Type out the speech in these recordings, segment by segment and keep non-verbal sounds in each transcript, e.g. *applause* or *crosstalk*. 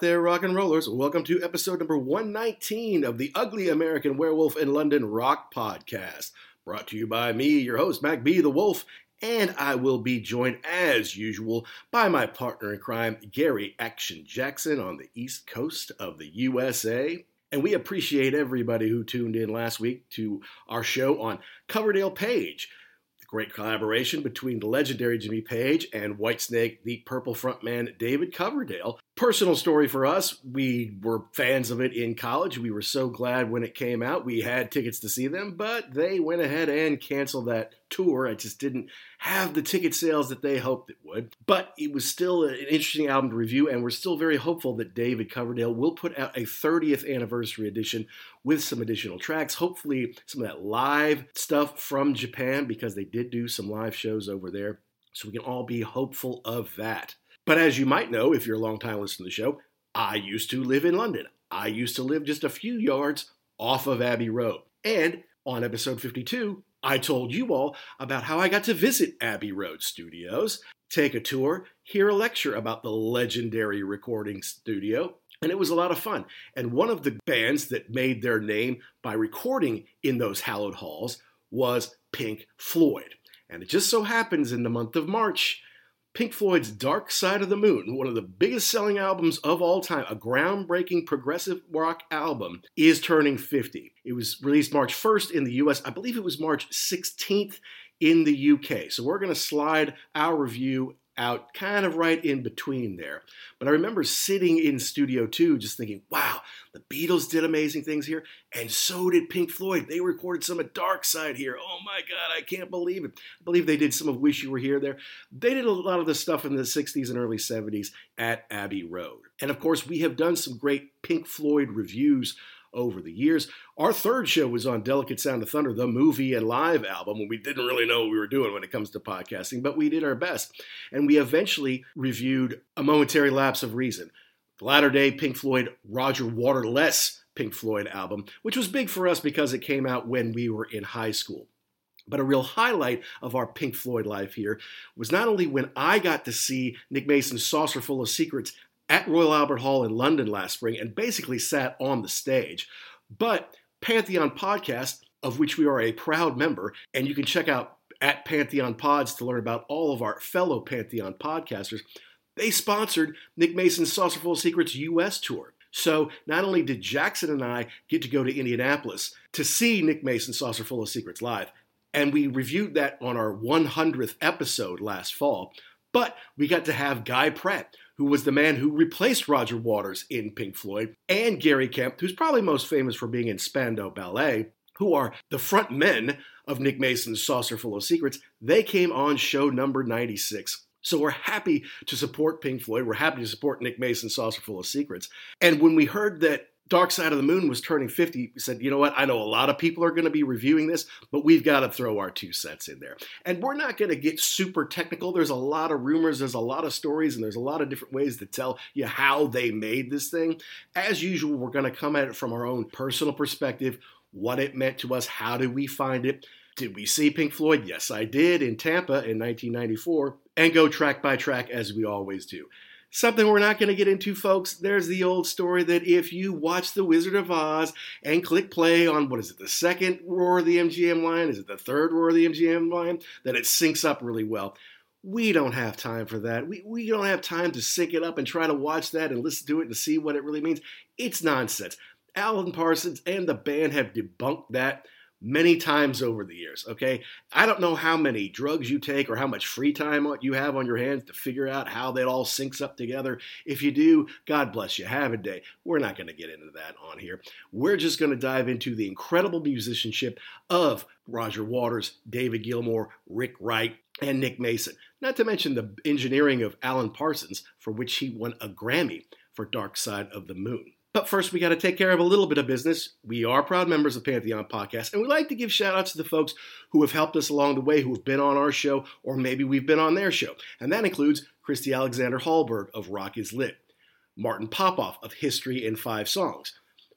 There, rock and rollers. Welcome to episode number 119 of the Ugly American Werewolf in London Rock Podcast. Brought to you by me, your host, Mac B. the Wolf, and I will be joined as usual by my partner in crime, Gary Action Jackson, on the East Coast of the USA. And we appreciate everybody who tuned in last week to our show on Coverdale Page. Great collaboration between the legendary Jimmy Page and Whitesnake, the Purple frontman David Coverdale. Personal story for us, we were fans of it in college. We were so glad when it came out. We had tickets to see them, but they went ahead and canceled that tour. I just didn't have the ticket sales that they hoped it would. But it was still an interesting album to review, and we're still very hopeful that David Coverdale will put out a 30th anniversary edition with some additional tracks. Hopefully, some of that live stuff from Japan, because they did do some live shows over there. So we can all be hopeful of that. But as you might know, if you're a long time listener to the show, I used to live in London. I used to live just a few yards off of Abbey Road. And on episode 52, I told you all about how I got to visit Abbey Road Studios, take a tour, hear a lecture about the legendary recording studio, and it was a lot of fun. And one of the bands that made their name by recording in those hallowed halls was Pink Floyd. And it just so happens in the month of March, Pink Floyd's Dark Side of the Moon, one of the biggest selling albums of all time, a groundbreaking progressive rock album, is turning 50. It was released March 1st in the US. I believe it was March 16th in the UK. So we're going to slide our review out kind of right in between there. But I remember sitting in Studio 2 just thinking, wow, the Beatles did amazing things here, and so did Pink Floyd. They recorded some of Dark Side here. Oh my God, I can't believe it. I believe they did some of Wish You Were Here there. They did a lot of the stuff in the 60s and early 70s at Abbey Road. And of course, we have done some great Pink Floyd reviews over the years. Our third show was on Delicate Sound of Thunder, the movie and live album, when we didn't really know what we were doing when it comes to podcasting, but we did our best. And we eventually reviewed A Momentary Lapse of Reason, the latter day Pink Floyd Roger Waterless Pink Floyd album, which was big for us because it came out when we were in high school. But a real highlight of our Pink Floyd life here was not only when I got to see Nick Mason's Saucerful of Secrets at Royal Albert Hall in London last spring and basically sat on the stage. But Pantheon Podcast, of which we are a proud member, and you can check out at Pantheon Pods to learn about all of our fellow Pantheon podcasters, they sponsored Nick Mason's Saucerful of Secrets US tour. So not only did Jackson and I get to go to Indianapolis to see Nick Mason's Saucerful of Secrets live, and we reviewed that on our 100th episode last fall, but we got to have Guy Pratt, who was the man who replaced Roger Waters in Pink Floyd, and Gary Kemp, who's probably most famous for being in Spandau Ballet, who are the front men of Nick Mason's Saucerful of Secrets. They came on show number 96. So we're happy to support Pink Floyd. We're happy to support Nick Mason's Saucerful of Secrets. And when we heard that Dark Side of the Moon was turning 50, we said, you know what? I know a lot of people are going to be reviewing this, but we've got to throw our two cents in there. And we're not going to get super technical. There's a lot of rumors, there's a lot of stories, and there's a lot of different ways to tell you how they made this thing. As usual, we're going to come at it from our own personal perspective what it meant to us, how did we find it. Did we see Pink Floyd? Yes, I did in Tampa in 1994, and go track by track as we always do. Something we're not going to get into, folks. There's the old story that if you watch The Wizard of Oz and click play on what is it, the second roar of the MGM line? Is it the third roar of the MGM line? That it syncs up really well. We don't have time for that. We, we don't have time to sync it up and try to watch that and listen to it and see what it really means. It's nonsense. Alan Parsons and the band have debunked that many times over the years, okay? I don't know how many drugs you take or how much free time you have on your hands to figure out how that all syncs up together. If you do, God bless you. Have a day. We're not going to get into that on here. We're just going to dive into the incredible musicianship of Roger Waters, David Gilmour, Rick Wright, and Nick Mason. Not to mention the engineering of Alan Parsons, for which he won a Grammy for Dark Side of the Moon. But first, we got to take care of a little bit of business. We are proud members of Pantheon Podcast, and we like to give shout outs to the folks who have helped us along the way, who have been on our show, or maybe we've been on their show. And that includes Christy Alexander Hallberg of Rock is Lit, Martin Popoff of History in Five Songs,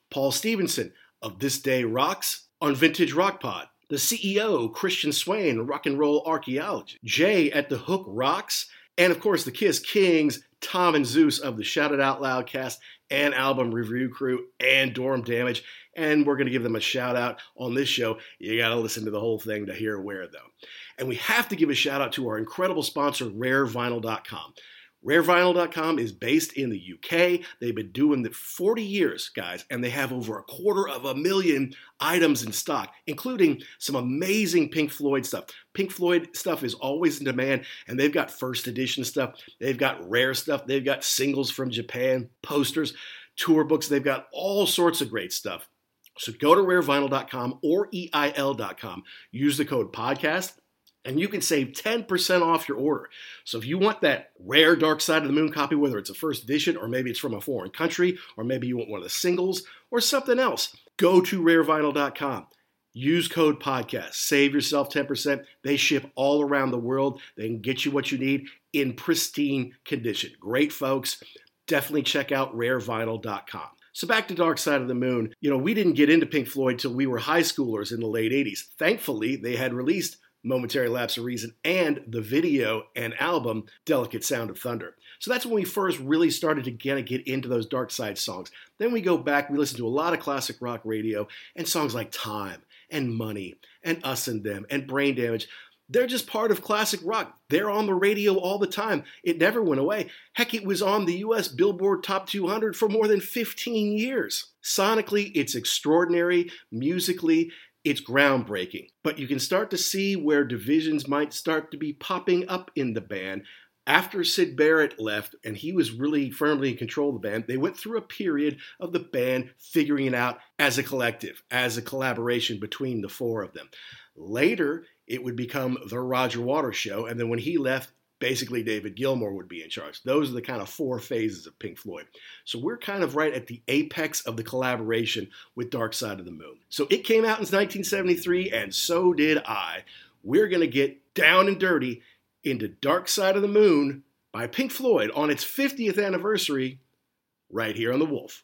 Paul Stevenson of This Day Rocks on Vintage Rock Pod, the CEO, Christian Swain, Rock and Roll Archaeology, Jay at The Hook Rocks, and of course the Kiss Kings, Tom and Zeus of the Shout It Out Loud cast and album review crew and Dorm Damage. And we're going to give them a shout out on this show. You got to listen to the whole thing to hear where, though. And we have to give a shout out to our incredible sponsor, rarevinyl.com. RareVinyl.com is based in the UK. They've been doing it 40 years, guys, and they have over a quarter of a million items in stock, including some amazing Pink Floyd stuff. Pink Floyd stuff is always in demand, and they've got first edition stuff, they've got rare stuff, they've got singles from Japan, posters, tour books, they've got all sorts of great stuff. So go to rarevinyl.com or EIL.com. Use the code podcast and you can save 10% off your order. So if you want that rare Dark Side of the Moon copy, whether it's a first edition or maybe it's from a foreign country, or maybe you want one of the singles or something else, go to rarevinyl.com. Use code podcast. Save yourself 10%. They ship all around the world. They can get you what you need in pristine condition. Great folks. Definitely check out rarevinyl.com. So back to Dark Side of the Moon. You know, we didn't get into Pink Floyd till we were high schoolers in the late 80s. Thankfully, they had released Momentary Lapse of Reason, and the video and album Delicate Sound of Thunder. So that's when we first really started to kind of get into those Dark Side songs. Then we go back, we listen to a lot of classic rock radio and songs like Time and Money and Us and Them and Brain Damage. They're just part of classic rock. They're on the radio all the time. It never went away. Heck, it was on the US Billboard Top 200 for more than 15 years. Sonically, it's extraordinary. Musically, it's groundbreaking. But you can start to see where divisions might start to be popping up in the band. After Syd Barrett left and he was really firmly in control of the band, they went through a period of the band figuring it out as a collective, as a collaboration between the four of them. Later, it would become the Roger Waters show, and then when he left, basically David Gilmour would be in charge. Those are the kind of four phases of Pink Floyd. So we're kind of right at the apex of the collaboration with Dark Side of the Moon. So it came out in 1973, and so did I. We're going to get down and dirty into Dark Side of the Moon by Pink Floyd on its 50th anniversary right here on The Wolf.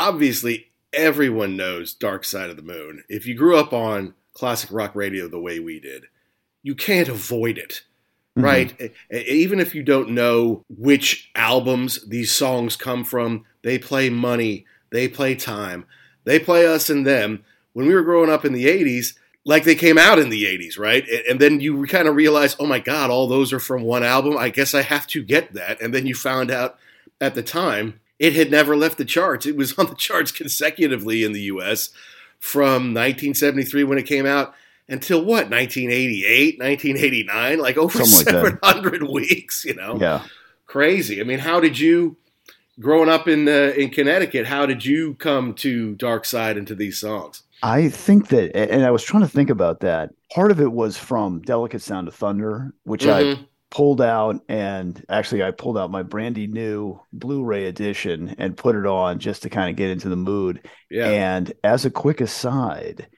Obviously, everyone knows Dark Side of the Moon. If you grew up on classic rock radio the way we did, you can't avoid it. Mm-hmm. Right? Even if you don't know which albums these songs come from, they play money, they play time, they play us and them. When we were growing up in the 80s, like they came out in the 80s, right? And then you kind of realize, oh my God, all those are from one album. I guess I have to get that. And then you found out at the time it had never left the charts. It was on the charts consecutively in the US from 1973 when it came out until what 1988 1989 like over Something 700 like *laughs* weeks you know? Yeah. Crazy. I mean how did you growing up in uh, in connecticut how did you come to dark side and to these songs? I think that and i was trying to think about that. Part of it was from delicate sound of thunder which mm-hmm. i pulled out and actually I pulled out my brandy new Blu-ray edition and put it on just to kind of get into the mood. Yeah. And as a quick aside,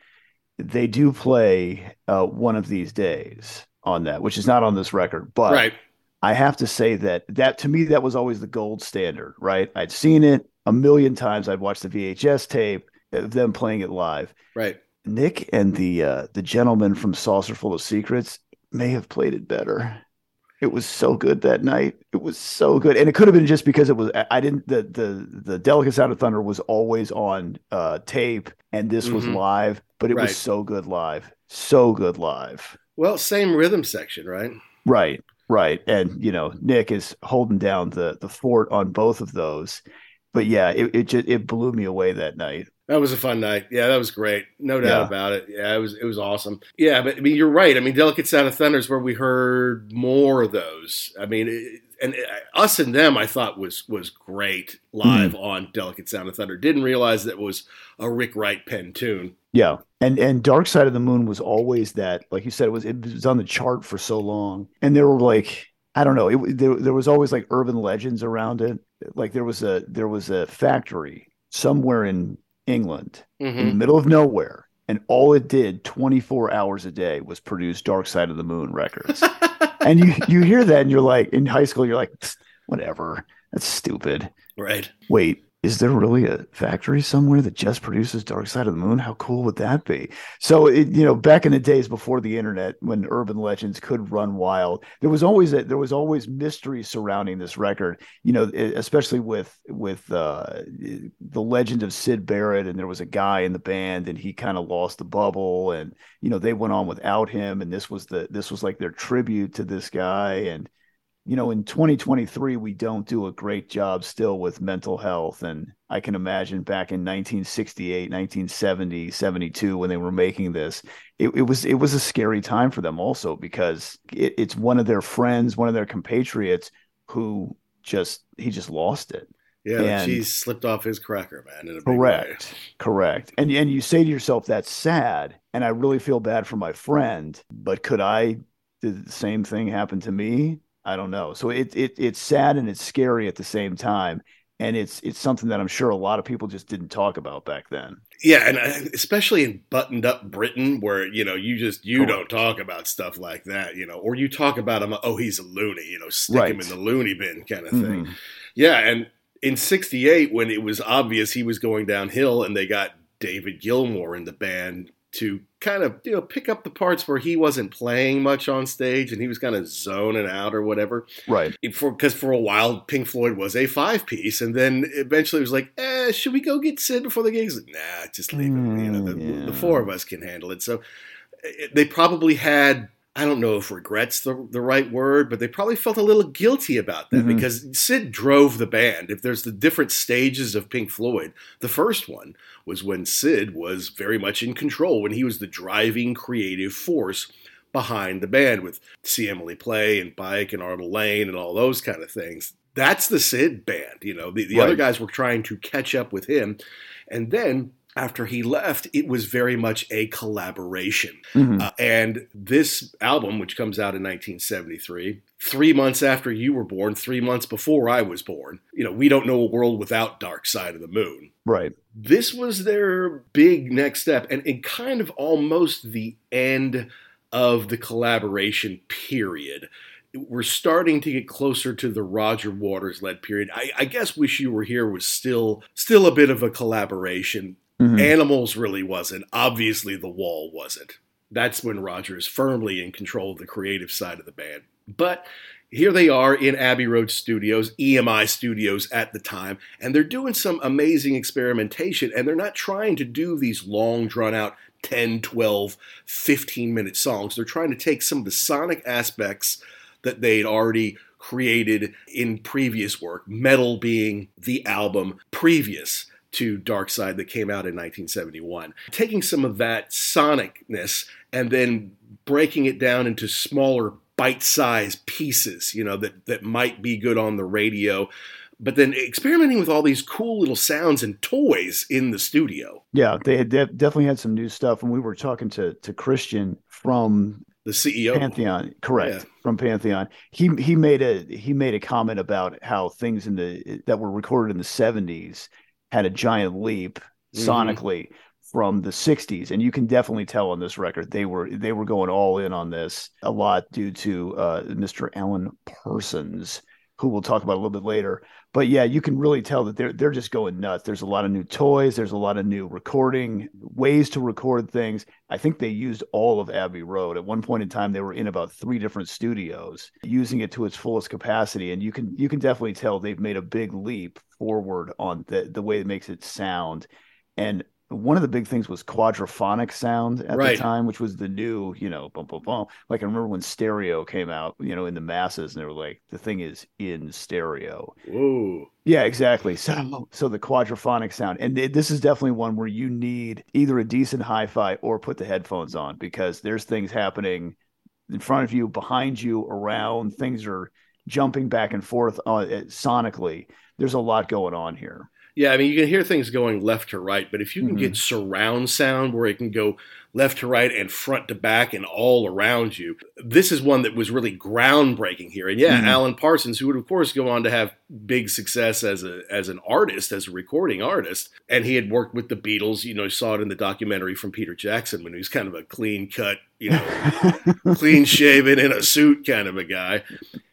they do play uh, one of these days on that, which is not on this record, but right. I have to say that that to me that was always the gold standard, right? I'd seen it a million times. I'd watched the VHS tape of them playing it live. Right. Nick and the uh, the gentleman from Saucerful of Secrets may have played it better. It was so good that night. It was so good, and it could have been just because it was. I didn't. The the the Delicate Sound of Thunder was always on uh, tape, and this mm-hmm. was live, but it right. was so good live, so good live. Well, same rhythm section, right? Right, right, and you know Nick is holding down the the fort on both of those. But yeah, it it just it blew me away that night. That was a fun night. Yeah, that was great. No doubt yeah. about it. Yeah, it was it was awesome. Yeah, but I mean, you're right. I mean, Delicate Sound of Thunder is where we heard more of those. I mean, it, and it, us and them, I thought was was great live mm. on Delicate Sound of Thunder. Didn't realize that was a Rick Wright pen tune. Yeah, and and Dark Side of the Moon was always that. Like you said, it was it was on the chart for so long, and there were like I don't know. It there, there was always like urban legends around it. Like there was a there was a factory somewhere in England, mm-hmm. in the mm-hmm. middle of nowhere, and all it did 24 hours a day was produce Dark Side of the Moon records. *laughs* and you you hear that and you're like in high school you're like whatever. That's stupid. Right. Wait, is there really a factory somewhere that just produces Dark Side of the Moon? How cool would that be? So, it, you know, back in the days before the internet, when urban legends could run wild, there was always a, there was always mystery surrounding this record. You know, especially with with uh, the legend of Syd Barrett, and there was a guy in the band, and he kind of lost the bubble, and you know they went on without him, and this was the this was like their tribute to this guy, and you know, in 2023, we don't do a great job still with mental health. And I can imagine back in 1968, 1970, 72, when they were making this, it, it was it was a scary time for them also because it, it's one of their friends, one of their compatriots who just he just lost it. Yeah, and, slipped off his cracker, man. correct, way. correct. And and you say to yourself, "That's sad," and I really feel bad for my friend. But could I did the same thing happen to me? I don't know. So it, it it's sad and it's scary at the same time, and it's it's something that I'm sure a lot of people just didn't talk about back then. Yeah, and especially in buttoned up Britain, where you know you just you don't talk about stuff like that, you know, or you talk about him. Oh, he's a loony, you know, stick right. him in the loony bin kind of thing. Mm-hmm. Yeah, and in '68, when it was obvious he was going downhill, and they got David Gilmour in the band to kind of you know pick up the parts where he wasn't playing much on stage and he was kind of zoning out or whatever. Right. Because for, for, a while Pink Floyd was a five piece, and then eventually it was like, eh, should we go get Syd before the gigs? Like, nah, just leave him. You know, the, yeah. the four of us can handle it. So eh, they probably had I don't know if regret's the, the right word, but they probably felt a little guilty about that mm-hmm. because Syd drove the band. If there's the different stages of Pink Floyd, the first one was when Syd was very much in control, when he was the driving creative force behind the band with See Emily Play and Bike and Arnold Layne and all those kind of things. That's the Syd band. You know, the, the right. other guys were trying to catch up with him. And then after he left, it was very much a collaboration. Mm-hmm. Uh, and this album, which comes out in 1973, three months after you were born, three months before I was born, you know, we don't know a world without Dark Side of the Moon. Right. This was their big next step, and, and kind of almost the end of the collaboration period we're starting to get closer to the Roger Waters led period. I, I, guess "Wish You Were Here" was still still a bit of a collaboration Mm-hmm. Animals really wasn't. Obviously, The Wall wasn't. That's when Roger is firmly in control of the creative side of the band. But here they are in Abbey Road Studios, EMI Studios at the time, and they're doing some amazing experimentation, and they're not trying to do these long, drawn out 10, 12, 15 minute songs. They're trying to take some of the sonic aspects that they'd already created in previous work, Meddle being the album previous to Dark Side that came out in 1971. Taking some of that sonicness and then breaking it down into smaller bite-sized pieces, you know, that that might be good on the radio but then experimenting with all these cool little sounds and toys in the studio. Yeah, they definitely had some new stuff. And we were talking to to Christian from the CEO Pantheon, correct? Yeah. From Pantheon, he he made a he made a comment about how things in the that were recorded in the seventies had a giant leap mm-hmm. sonically from the 60s and you can definitely tell on this record they were they were going all in on this a lot due to uh, Mr. Alan Parsons who we'll talk about a little bit later but yeah, you can really tell that they're they're just going nuts. There's a lot of new toys. There's a lot of new recording ways to record things. I think they used all of Abbey Road. At one point in time, they were in about three different studios, using it to its fullest capacity. And you can you can definitely tell they've made a big leap forward on the the way it makes it sound. And one of the big things was quadraphonic sound at right. the time, which was the new, you know, bum, bum, bum. Like I remember when stereo came out, you know, in the masses, and they were like, the thing is in stereo. Whoa. Yeah, exactly. So, so the quadraphonic sound, and this is definitely one where you need either a decent hi-fi or put the headphones on because there's things happening in front of you, behind you, around. Things are jumping back and forth uh, sonically. There's a lot going on here. Yeah, I mean, you can hear things going left to right, but if you can mm-hmm. get surround sound where it can go left to right and front to back and all around you, this is one that was really groundbreaking here. And yeah, mm-hmm. Alan Parsons, who would of course go on to have big success as a as an artist, as a recording artist, and he had worked with the Beatles. You know, saw it in the documentary from Peter Jackson when he was kind of a clean cut, you know, clean shaven in a suit kind of a guy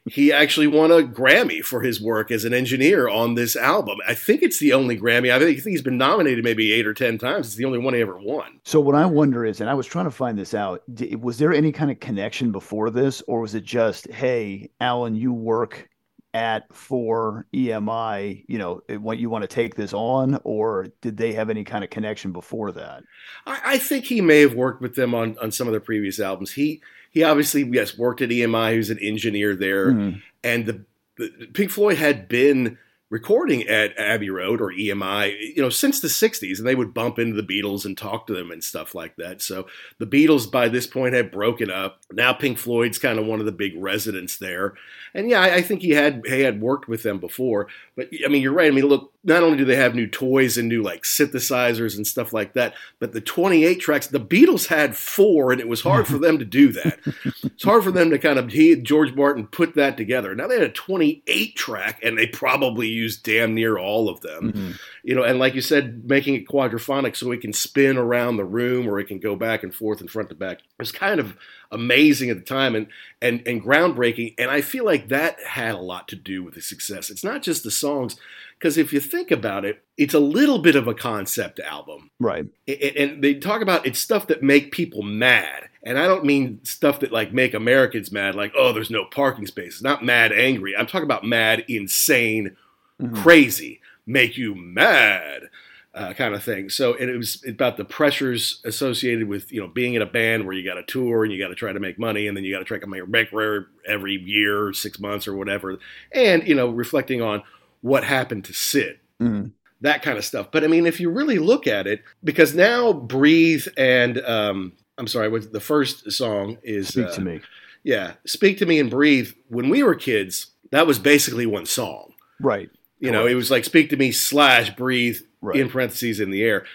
he actually won a Grammy for his work as an engineer on this album. I think it's the only Grammy. I think he's been nominated maybe eight or 10 times. It's the only one he ever won. So, what I wonder is, and I was trying to find this out, was there any kind of connection before this, or was it just, hey, Alan, you work at for EMI, you know, what you want to take this on, or did they have any kind of connection before that? I, I think he may have worked with them on on some of their previous albums. He he obviously yes worked at EMI. He was an engineer there, mm-hmm. and the, the Pink Floyd had been recording at Abbey Road or EMI, you know, since the 60s, and they would bump into the Beatles and talk to them and stuff like that. So the Beatles by this point had broken up. Now Pink Floyd's kind of one of the big residents there. And yeah, I, I think he had he had worked with them before. But I mean, you're right. I mean, look, not only do they have new toys and new like synthesizers and stuff like that, but the 28 tracks, the Beatles had four, and it was hard for them to do that. it's hard for them to kind of he George Martin put that together. Now they had a 28 track, and they probably used damn near all of them. Mm-hmm. You know, and like you said, making it quadraphonic so it can spin around the room or it can go back and forth and front to back. It's kind of amazing at the time and and and groundbreaking. And I feel like that had a lot to do with the success. It's not just the songs because if you think about it, it's a little bit of a concept album. Right. And they talk about it's stuff that make people mad. And I don't mean stuff that like make Americans mad, like, oh, there's no parking spaces. Not mad angry. I'm talking about mad, insane, mm-hmm. crazy, make you mad. Uh, kind of thing. So it was about the pressures associated with you know being in a band where you got to tour and you got to try to make money and then you got to try to make a record every year, six months or whatever, and you know reflecting on what happened to Syd. Mm-hmm. That kind of stuff. But I mean, if you really look at it, because now Breathe and um, I'm sorry, what the first song is Speak uh, to Me. Yeah, Speak to Me and Breathe. When we were kids, that was basically one song. Right. You Correct. know, it was like Speak to Me slash Breathe right. in parentheses in the air.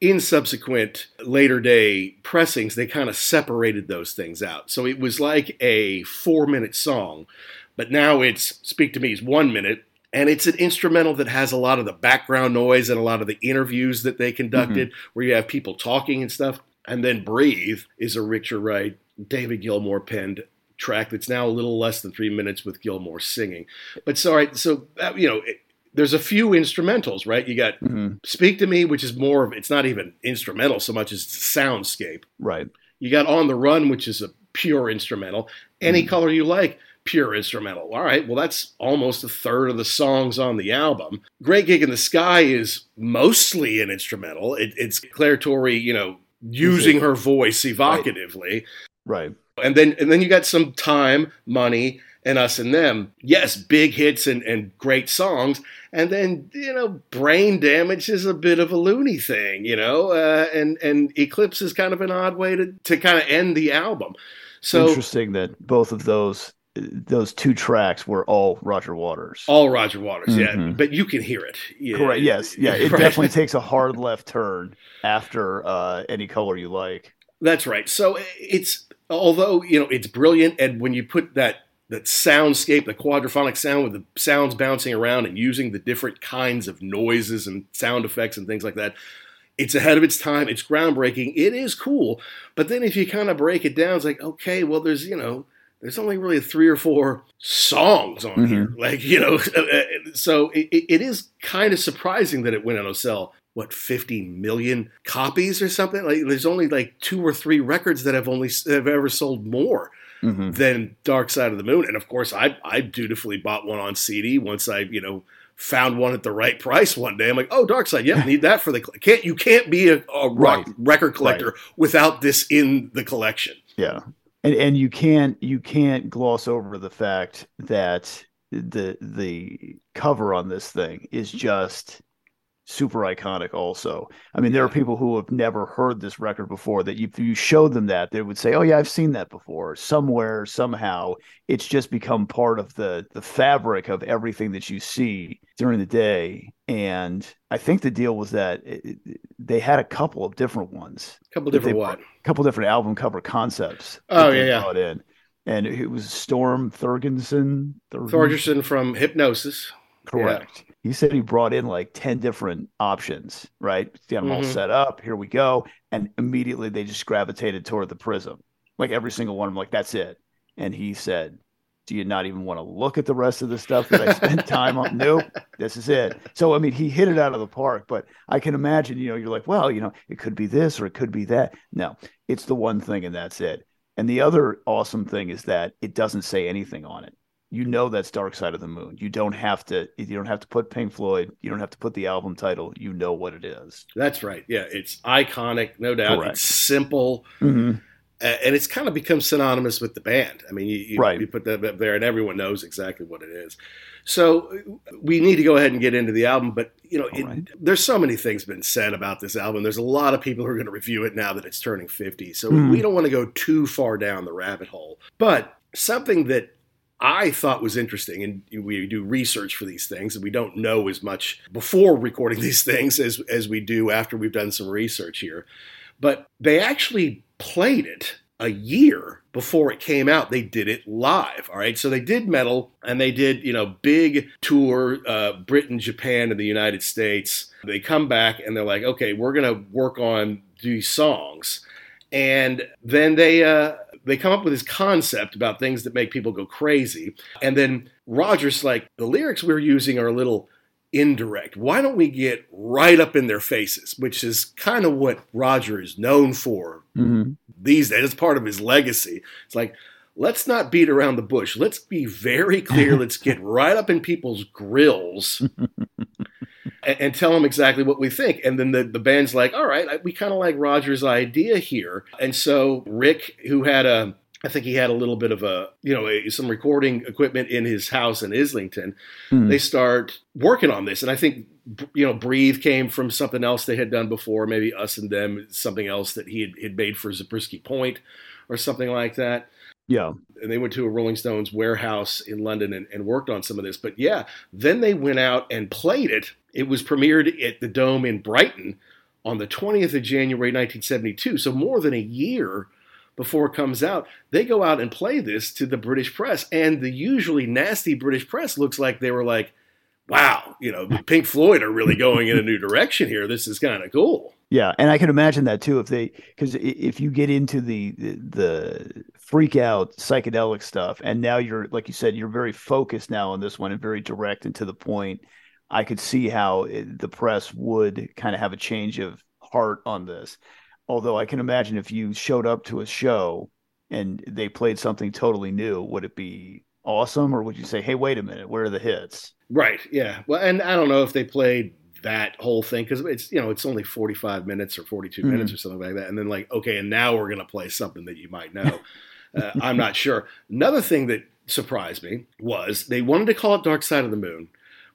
In subsequent later day pressings, they kind of separated those things out. So it was like a four minute song, but now it's Speak to Me is one minute, and it's an instrumental that has a lot of the background noise and a lot of the interviews that they conducted mm-hmm. where you have people talking and stuff and then breathe is a richard wright david gilmour penned track that's now a little less than three minutes with gilmour singing but sorry so uh, you know there's a few instrumentals, right? You got hmm Speak to Me, which is more of it's not even instrumental so much as soundscape. Right. You got On the Run, which is a pure instrumental. Any Mhm. Color You Like, pure instrumental. All right, well, that's almost a third of the songs on the album. Great Gig in the Sky is mostly an instrumental. It, it's Clare Torry, you know, using her voice evocatively. Right. And then and then you got some time, money, and us and them. Yes, big hits and, and great songs. And then, you know, brain damage is a bit of a loony thing, you know, uh, and and Eclipse is kind of an odd way to, to kind of end the album. So Interesting that both of those those two tracks were all Roger Waters. all Roger Waters, yeah, Mhm. but you can hear it. Yeah. Correct. Yes. Yeah. It *laughs* Right. definitely takes a hard left turn after uh, any color you like. That's right. So it's although you know it's brilliant, and when you put that that soundscape, the quadraphonic sound with the sounds bouncing around and using the different kinds of noises and sound effects and things like that, it's ahead of its time. It's groundbreaking. It is cool. But then if you kind of break it down, it's like okay, well, there's you know. There's only really three or four songs on Mhm. here, like you know, *laughs* so it, it is kind of surprising that it went on to sell what 50 million copies or something like there's only like two or three records that have only have ever sold more Mhm. than dark side of the moon and of course i i dutifully bought one on cd once i you know found one at the right price one day i'm like oh dark side yeah *laughs* need that for the can't you can't be a, a rock Right. record collector without this in the collection Yeah. And and you can't you can't gloss over the fact that the the cover on this thing is just super iconic also. I mean, there are people who have never heard this record before that if you showed them that, they would say, "Oh yeah, I've seen that before." Somewhere, somehow, it's just become part of the the fabric of everything that you see during the day. And I think the deal was that it, it- they had a couple of different ones a couple different they what couple different album cover concepts. Oh, yeah, yeah. brought in, and it was Storm Thorgerson. Thurgen- thorgerson from Hipgnosis correct. He said he brought in like ten different options. Right, got them all Mhm. set up. Here we go, and immediately they just gravitated toward the Prism. Like every single one, I'm like, that's it. And he said, "Do you not even want to look at the rest of the stuff that I spent *laughs* time on?" Nope, this is it. So I mean, he hit it out of the park. But I can imagine, you know, you're like, well, you know, it could be this or it could be that. No, it's the one thing, and that's it. And the other awesome thing is that it doesn't say anything on it. You know that's Dark Side of the Moon. You don't have to. You don't have to put Pink Floyd. You don't have to put the album title. You know what it is. that's right yeah it's iconic no doubt Correct. it's simple Mm-hmm. Uh, and it's kind of become synonymous with the band. I mean, you, you, Right. you put that up there, and everyone knows exactly what it is. So we need to go ahead and get into the album. But you know, it, right. there's so many things been said about this album. There's a lot of people who are going to review it now that it's turning 50. So Mhm. we don't want to go too far down the rabbit hole. But something that I thought was interesting, and we do research for these things, and we don't know as much before recording *laughs* these things as as we do after we've done some research here. But they actually played it a year before it came out. They did it live. All right, so they did Meddle, and they did you know big tour, uh, Britain, Japan, and the United States. They come back and they're like, okay, we're gonna work on these songs, and then they. Uh, they come up with this concept about things that make people go crazy. And then Roger's like, the lyrics we're using are a little indirect. Why don't we get right up in their faces? Which is kind of what Roger is known for Mm-hmm. these days. It's part of his legacy. It's like, let's not beat around the bush. Let's be very clear. *laughs* let's get right up in people's grills *laughs* and, and tell them exactly what we think. And then the, the band's like, all right, we kind of like Roger's idea here. And so Rick, who had a, I think he had a little bit of a, you know, a, some recording equipment in his house in Islington. Hmm. They start working on this. And I think, you know, Breathe came from something else they had done before, maybe Us and Them, something else that he had, had made for Zabriskie Point or something like that Yeah. and they went to a Rolling Stones warehouse in London and, and worked on some of this. But yeah, then they went out and played it. It was premiered at the Dome in Brighton on the 20th of January 1972. So more than a year before it comes out, they go out and play this to the British press. And the usually nasty British press looks like they were like, wow, you know, Pink Floyd are really going in a new direction here. This is kind of cool. Yeah, and I can imagine that too if they because if you get into the, the the freak out psychedelic stuff, and now you're like you said, you're very focused now on this one and very direct and to the point. I could see how it, the press would kind of have a change of heart on this. Although I can imagine if you showed up to a show and they played something totally new, would it be awesome or would you say, "Hey, wait a minute, where are the hits?" Right. Yeah. Well, and I don't know if they played that whole thing because it's you know it's only 45 minutes or 42 mm-hmm. minutes or something like that and then like okay and now we're going to play something that you might know *laughs* uh, i'm not sure another thing that surprised me was they wanted to call it dark side of the moon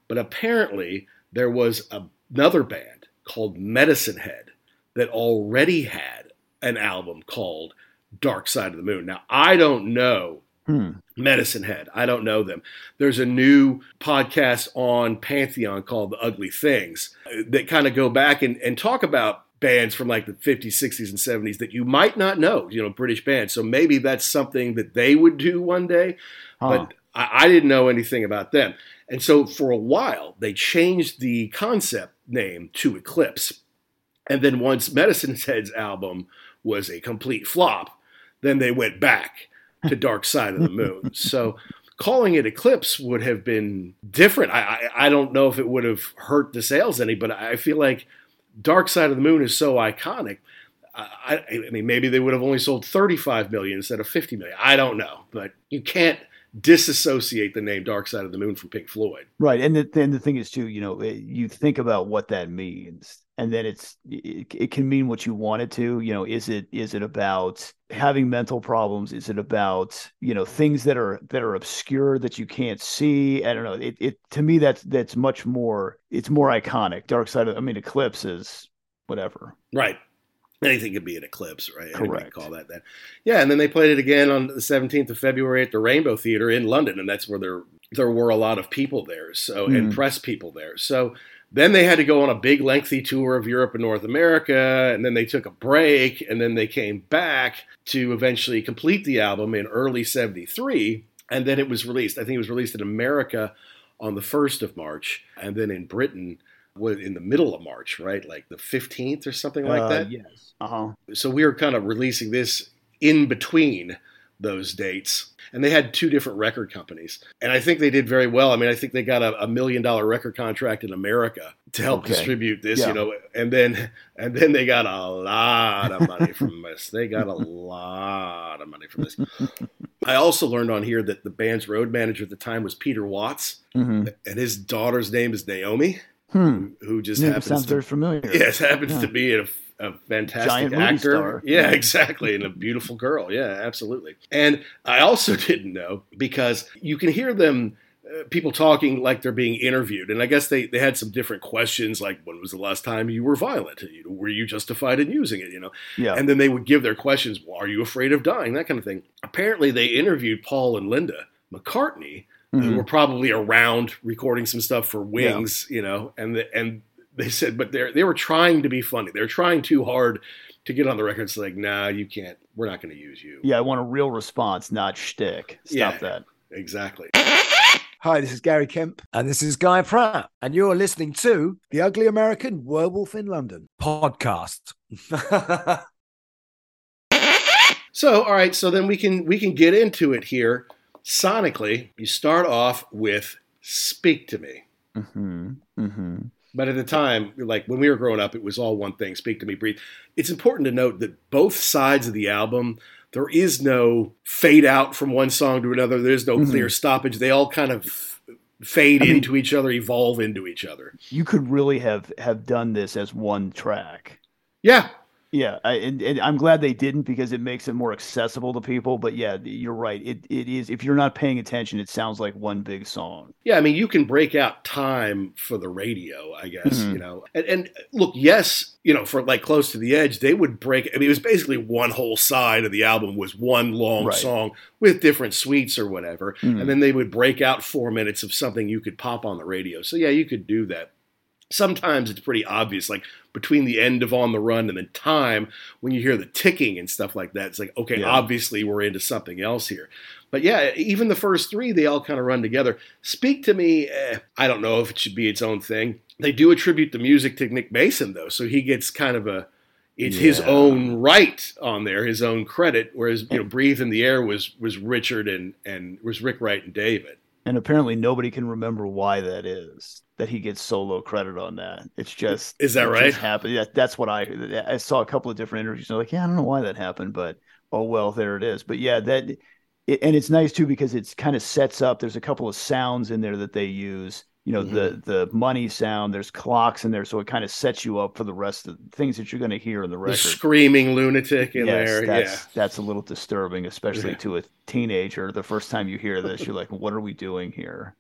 but apparently there was a, another band called medicine head that already had an album called dark side of the moon now i don't know Hmm. Medicine Head. I don't know them. There's a new podcast on Pantheon called The Ugly Things that kind of go back and, and talk about bands from like the 50s, 60s, and 70s that you might not know, you know, British bands. So maybe that's something that they would do one day. Huh. But I, I didn't know anything about them. And so for a while, they changed the concept name to Eclipse. And then once Medicine Head's album was a complete flop, then they went back to *laughs* Dark Side of the Moon. So calling it Eclipse would have been different. I, I, I don't know if it would have hurt the sales any, but I feel like Dark Side of the Moon is so iconic. I, I, mean, maybe they would have only sold 35 million instead of 50 million. I don't know, but you can't disassociate the name Dark Side of the Moon from Pink Floyd. Right, and the, and the thing is too, you know, eh, you think about what that means and then it's it, it, can mean what you want it to you know is it is it about having mental problems? Is it about you know things that are that are obscure that you can't see? I don't know. It, it to me that's that's much more it's more iconic. Dark side of i mean eclipse is whatever. Right. Anything could be an eclipse right? Correct. call that that. Yeah and then they played it again on the 17th of february at the rainbow theater in london and that's where there there were a lot of people there so mm. and press people there. So then they had to go on a big, lengthy tour of Europe and North America, and then they took a break, and then they came back to eventually complete the album in early 73, and then it was released. I think it was released in America on the 1st of March, and then in Britain in the middle of March, right? Like the 15th or something like uh, that? Yes. Uh-huh. So we were kind of releasing this in between those dates. And they had two different record companies. And I think they did very well. I mean, I think they got a, a million dollar record contract in America to help okay. distribute this, yeah. you know, and then and then they got a lot of money from this. They got a lot of money from this. I also learned on here that the band's road manager at the time was Peter Watts, mm-hmm. and his daughter's name is Naomi. Hmm. Who just yeah, happens sounds to, very familiar. Yes, happens yeah. to be a a fantastic Giant actor. Yeah, *laughs* exactly. And a beautiful girl. Yeah, absolutely. And I also *laughs* didn't know because you can hear them uh, people talking like they're being interviewed. And I guess they, they had some different questions like, when was the last time you were violent? Were you justified in using it? You know? Yeah. And then they would give their questions. Well, are you afraid of dying? That kind of thing. Apparently, they interviewed Paul and Linda McCartney, mm-hmm. who were probably around recording some stuff for Wings, yeah. you know, and the, and they said, but they they were trying to be funny. They're trying too hard to get on the record. It's like, nah, you can't. We're not going to use you. Yeah, I want a real response, not shtick. Stop yeah, that. Exactly. Hi, this is Gary Kemp. And this is Guy Pratt. And you're listening to The Ugly American Werewolf in London podcast. *laughs* so, all right, so then we can we can get into it here. Sonically, you start off with Speak to Me. Mm-hmm. Mm-hmm. But at the time, like when we were growing up, it was all one thing Speak to Me, Breathe. It's important to note that both sides of the album, there is no fade out from one song to another, there's no mm-hmm. clear stoppage. They all kind of fade I mean, into each other, evolve into each other. You could really have have done this as one track. Yeah, yeah, I, and, and, I'm glad they didn't because it makes it more accessible to people. But yeah, you're right. It it is if you're not paying attention, it sounds like one big song. Yeah, I mean, you can break out time for the radio, I guess. Mm-hmm. You know, and, and look, yes, you know, for like close to the edge, they would break. I mean, it was basically one whole side of the album was one long right. song with different suites or whatever, mm-hmm. and then they would break out four minutes of something you could pop on the radio. So yeah, you could do that sometimes it's pretty obvious, like between the end of On the Run and the time when you hear the ticking and stuff like that. It's like, okay, yeah. obviously we're into something else here. But yeah, even the first three, they all kind of run together. Speak to Me, eh, I don't know if it should be its own thing. They do attribute the music to Nick Mason, though, so he gets kind of a it's yeah. his own right on there, his own credit. Whereas you know, "Breathe in the Air" was was Richard and and was Rick Wright and David. And apparently, nobody can remember why that is. That he gets so solo credit on that. It's just is that right? Happened. Yeah, that's what I I saw a couple of different interviews. I'm like, yeah, I don't know why that happened, but oh well, there it is. But yeah, that it, and it's nice too because it's kind of sets up. There's a couple of sounds in there that they use. You know, Mm-hmm. the the money sound. There's clocks in there, so it kind of sets you up for the rest of the things that you're going to hear in the The record. screaming lunatic in yes, there. that's Yeah. that's a little disturbing, especially Yeah. to a teenager. The first time you hear this, you're like, "What are we doing here?"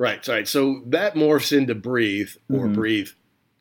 Right, right. So that morphs into breathe or Mhm. breathe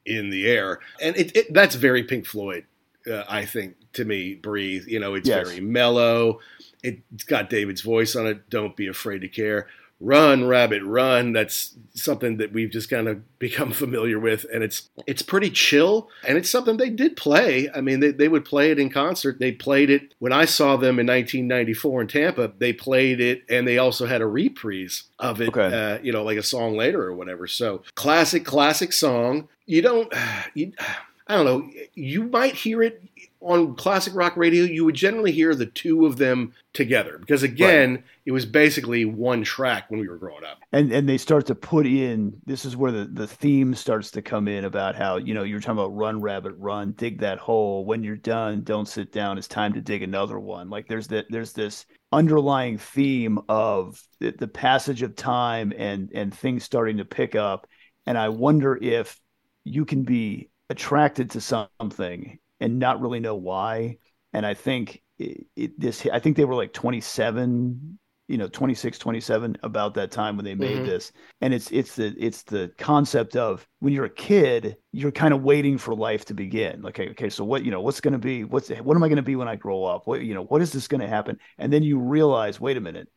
in the air, and it, it that's very Pink Floyd. Uh, I think to me, breathe. You know, it's Yes. very mellow. It's got David's voice on it. Don't be afraid to care. Run, rabbit, run. That's something that we've just kind of *laughs* become familiar with, and it's it's pretty chill, and it's something they did play. I mean, they, they would play it in concert. They played it when I saw them in 1994 in Tampa. They played it, and they also had a reprise of it. Okay. Uh, you know, like a song later or whatever. So classic, classic song. You don't. *sighs* You, *sighs* I don't know. You might hear it on classic rock radio. You would generally hear the two of them together because, again, it was basically one track when we were growing up. and and they start to put in this is where the the theme starts to come in about how you know you're talking about run rabbit run dig that hole when you're done don't sit down it's time to dig another one like there's that there's this underlying theme of the, the passage of time and and things starting to pick up and i wonder if you can be attracted to something and not really know why. And i think it, it, this i think they were like 27 you know 26 27 about that time when they made Mhm. this. And it's it's the it's the concept of when you're a kid you're kind of waiting for life to begin. Like okay, okay so what you know what's going to be what's what am i going to be when i grow up? What you know what is this going to happen? And then you realize wait a minute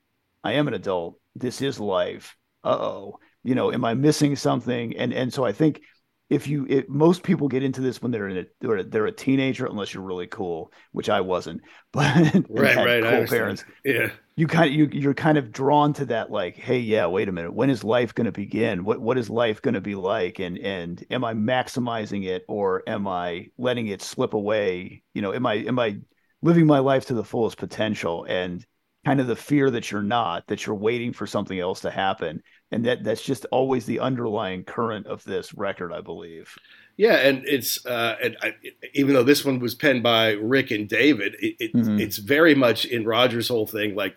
i am an adult. This is life. Uh-oh. You know am i missing something? And and so i think if you it, most people get into this when they're in a they're, they're a teenager unless you're really cool which i wasn't *laughs* but Right, right. Cool parents. Yeah. you kind of you you're kind of drawn to that like hey yeah wait a minute when is life going to begin? What what is life going to be like? And and am i maximizing it or am i letting it slip away? You know am i am i living my life to the fullest potential? And kind of the fear that you're not that you're waiting for something else to happen and that that's just always the underlying current of this record i believe Yeah, and it's uh, and I, even though this one was penned by Rick and David, it, it, Mhm. it's very much in Roger's whole thing. Like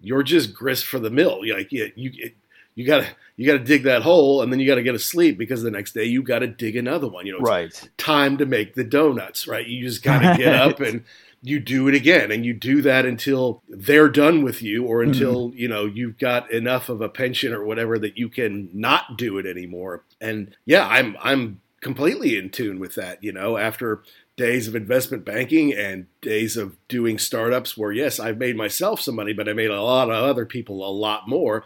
you're just grist for the mill. You're like you you you gotta you gotta dig that hole, and then you gotta get to sleep because the next day you gotta dig another one. You know, it's right time to make the donuts. Right, you just gotta *laughs* get up and you do it again, and you do that until they're done with you, or until you know you've got enough of a pension or whatever that you can not do it anymore. And yeah, I'm I'm completely in tune with that. You know, after days of investment banking and days of doing startups where yes, I've made myself some money, but I made a lot of other people a lot more.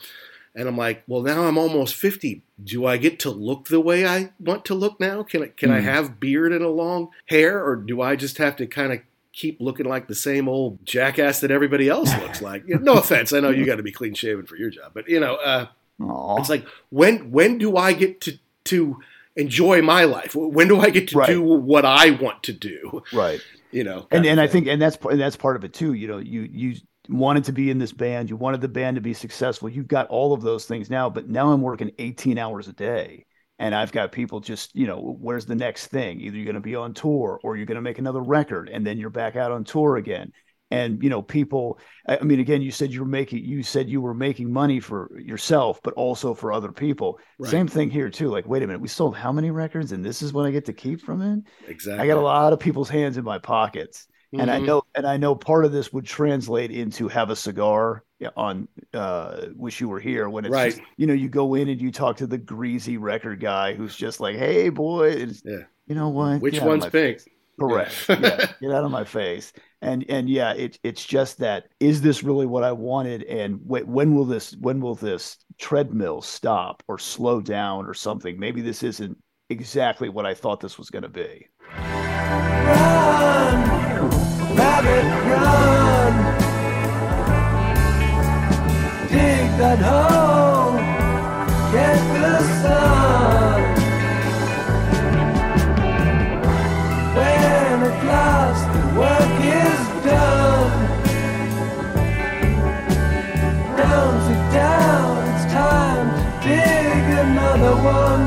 And I'm like, well, now I'm almost 50. Do I get to look the way I want to look now? Can I, can I Hmm. have beard and a long hair, or do I just have to kind of keep looking like the same old jackass that everybody else looks like? You know, no offense, I know you got to be clean shaven for your job, but you know, uh, it's like when when do I get to to enjoy my life? When do I get to Right. do what I want to do? right You know, and and I think and that's and that's part of it too. You know, you you wanted to be in this band, you wanted the band to be successful. You've got all of those things now, but now I'm working 18 hours a day. And I've got people just, you know, where's the next thing? Either you're going to be on tour or you're going to make another record and then you're back out on tour again. And, you know, people, I mean, again, you said you were making, you said you were making money for yourself, but also for other people. Right. Same thing here too. Like, wait a minute, we sold how many records and this is what I get to keep from it? exactly. I got a lot of people's hands in my pockets, and I Mhm. know, and I know part of this would translate into have a cigar on uh wish you were here when it's Right. just, you know you go in and you talk to the greasy record guy who's just like hey boy Yeah. you know what Which Get one's my pink? correct Yeah. *laughs* yeah get out of my face and and yeah it, it's just that is this really what i wanted and wh- when will this when will this treadmill stop or slow down or something maybe this isn't exactly what i thought this was going to be Run, rabbit run. Dig that hole, get the sun. When at last the work is done, Down to down, it's time to dig another one.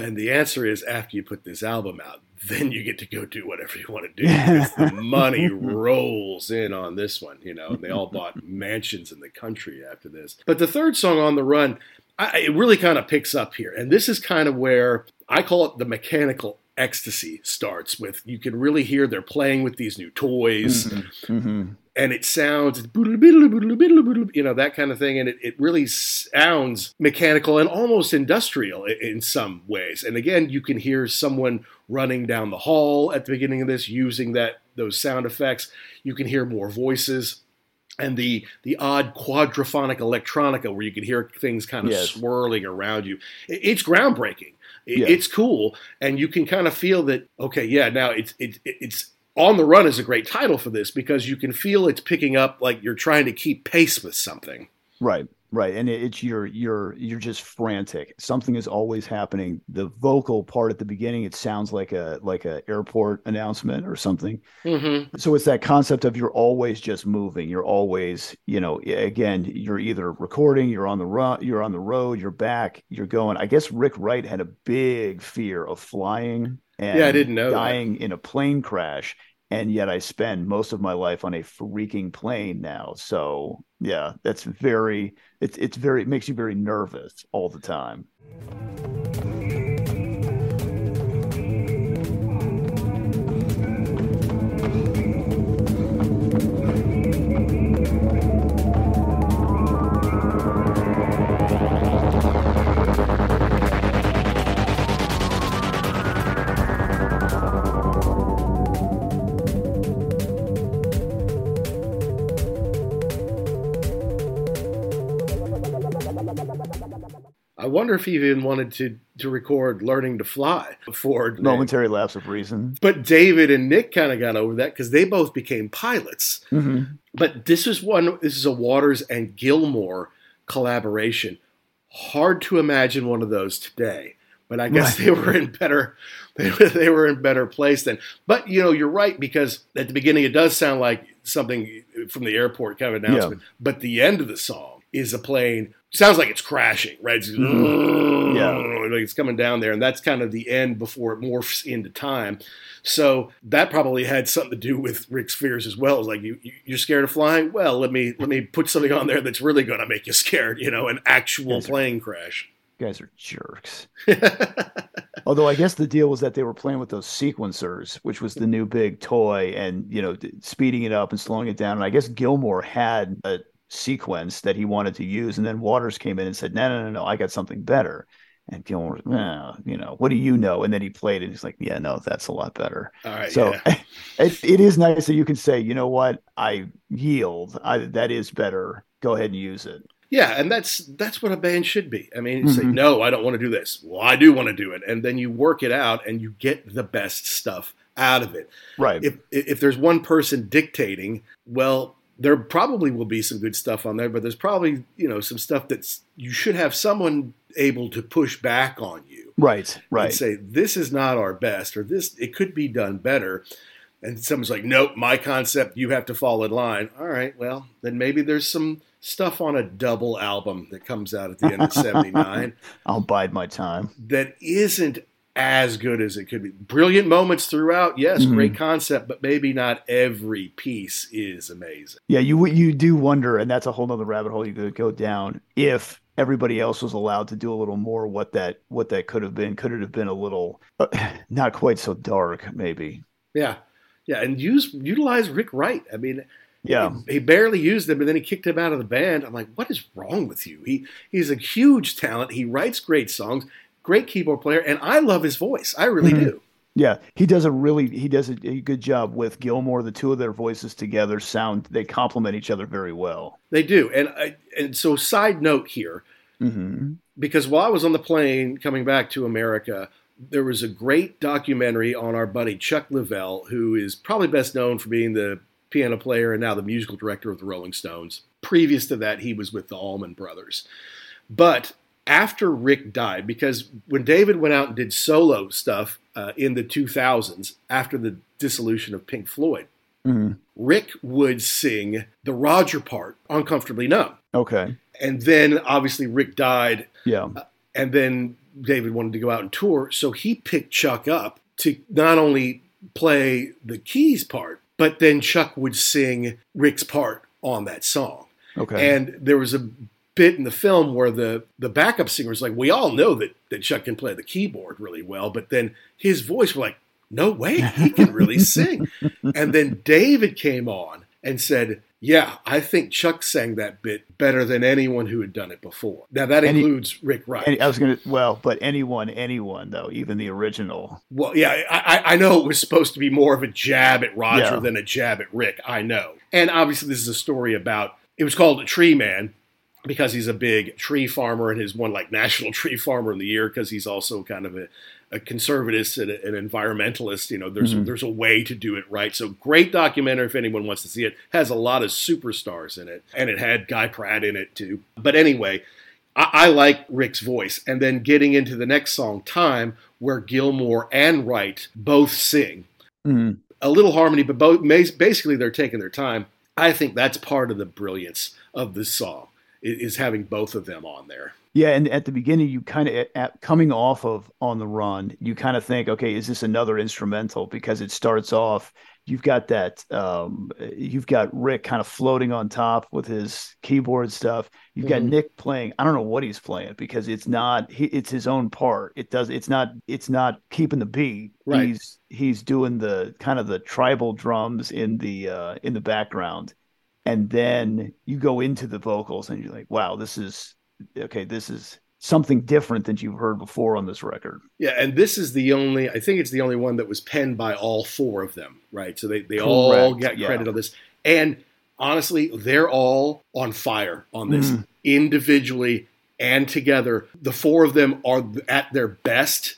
And the answer is after you put this album out, then you get to go do whatever you want to do. the *laughs* money rolls in on this one. You know, they all bought *laughs* mansions in the country after this. But the third song on the run, I, it really kind of picks up here, and this is kind of where I call it the mechanical ecstasy starts with. You can really hear they're playing with these new toys. Mhm. and it sounds you know that kind of thing. And it, it really sounds mechanical and almost industrial i- in some ways. And again you can hear someone running down the hall at the beginning of this using that those sound effects. You can hear more voices. And the the odd quadraphonic electronica where you can hear things kind of Yes. swirling around you. It- it's groundbreaking Yeah. it's cool and you can kind of feel that okay yeah now it's it's it's on the run is a great title for this because you can feel it's picking up like you're trying to keep pace with something Right, right, and it's you're you're you're just frantic. Something is always happening. The vocal part at the beginning, it sounds like a like a airport announcement or something. mm-hmm. So it's that concept of you're always just moving. You're always, you know, again, you're either recording, you're on the run, you're on the road, you're back, you're going. I guess Rick Wright had a big fear of flying and Yeah, I didn't know that. dying in a plane crash. And yet I spend most of my life on a freaking plane now. So yeah, that's very it's it's very it makes you very nervous all the time. Wonder if he even wanted to to record "Learning to Fly" before Momentary lapse of reason. But David and Nick kind of got over that because they both became pilots. Mhm. But this is one. This is a Waters and Gilmour collaboration. Hard to imagine one of those today. But I guess Right. they were in better. *laughs* They, were- they were in better place then. But you know, you're right because at the beginning it does sound like something from the airport kind of announcement. But the end of the song is a plane. Sounds like it's crashing, right? It's, Mm-hmm. Yeah. like it's coming down there, and that's kind of the end before it morphs into time. So that probably had something to do with Rick's fears as well. It's like you you- you're scared of flying. Well, let me let me put something on there that's really going to make you scared. You know, an actual plane crash. You guys are jerks. *laughs* Although I guess the deal was that they were playing with those sequencers, which was the new big toy, and you know, speeding it up and slowing it down. And I guess Gilmour had a sequence that he wanted to use, and then Waters came in and said, "No, no, no, no, I got something better." And Gilmour, was, "Nah, you know, what do you know? And then he played. And he's like, "Yeah, no, that's a lot better." All right. So yeah. *laughs* it, it is nice that you can say, you know what, I yield. I, that is better. Go ahead and use it. Yeah, and that's that's what a band should be. I mean, you say, mm-hmm. no, I don't want to do this. Well, I do want to do it, and then you work it out, and you get the best stuff out of it. Right. If if there's one person dictating, well, there probably will be some good stuff on there, but there's probably you know some stuff that's you should have someone able to push back on you right. Right. And say this is not our best, or this it could be done better. And someone's like, nope, my concept, you have to fall in line. All right, well, then maybe there's some stuff on a double album that comes out at the end of *laughs* 79 I'll bide my time. that isn't as good as it could be. Brilliant moments throughout, yes, Mhm. great concept, but maybe not every piece is amazing. Yeah, you you do wonder, and that's a whole nother rabbit hole you could go down. If everybody else was allowed to do a little more, what that what that could have been, could it have been a little uh, *sighs* not quite so dark, maybe? Yeah. Yeah, and use utilize Rick Wright. I mean, Yeah, he, he barely used him, and then he kicked him out of the band. I'm like, what is wrong with you? He he's a huge talent. He writes great songs, great keyboard player, and I love his voice. I really Mhm. do. yeah, he does a really he does a, a good job with Gilmour. The two of their voices together sound they complement each other very well. They do. And I, and so, side note here, hmm because while I was on the plane coming back to America, there was a great documentary on our buddy Chuck Leavell, who is probably best known for being the piano player and now the musical director of the Rolling Stones. Previous to that, he was with the Allman Brothers. But after Rick died, because when David went out and did solo stuff uh, in the 2000s after the dissolution of Pink Floyd, Mhm. Rick would sing the Roger part, on Comfortably Numb. Okay. And then obviously Rick died, Yeah. and then David wanted to go out and tour, so he picked Chuck up to not only play the keys part, but then Chuck would sing Rick's part on that song. Okay. And there was a bit in the film where the the backup singer was like, "We all know that that Chuck can play the keyboard really well," but then his voice was like, "No way, he can really *laughs* sing." And then David came on and said, "Yeah, I think Chuck sang that bit better than anyone who had done it before." Now that he- includes Rick Wright. Any- I was gonna well, but anyone, anyone though, even the original. Well, yeah, I, I- I know it was supposed to be more of a jab at Roger Yeah. than a jab at Rick. I know. And obviously, this is a story about it was called a tree man because he's a big tree farmer and has won like National *laughs* Tree Farmer of the Year because he's also kind of a, a conservatist and a- an environmentalist. You know, there's Mhm. there's a way to do it right. So great documentary if anyone wants to see it. Has a lot of superstars in it, and it had Guy Pratt in it too. But anyway, I, I like Rick's voice. And then getting into the next song, Time, where Gilmour and Wright both sing Mhm. a little harmony, but both basically they're taking their time. I think that's part of the brilliance of this song is having both of them on there. Yeah, and at the beginning, you kind of at, coming off of on the run, you kind of think, okay, is this another instrumental? Because it starts off, you've got that, um, you've got Rick kind of floating on top with his keyboard stuff. You've got Mhm. Nick playing. I don't know what he's playing because it's not, he, it's his own part. It does, it's not, it's not keeping the beat. Right. He's he's doing the kind of the tribal drums in the uh, in the background, and then you go into the vocals and you're like, wow, this is okay, this is something different than you've heard before on this record. Yeah, and this is the only, I think it's the only one that was penned by all four of them, right? So they, they all Correct, got yeah. credit on this. And honestly, they're all on fire on this Mhm. individually and together. The four of them are at their best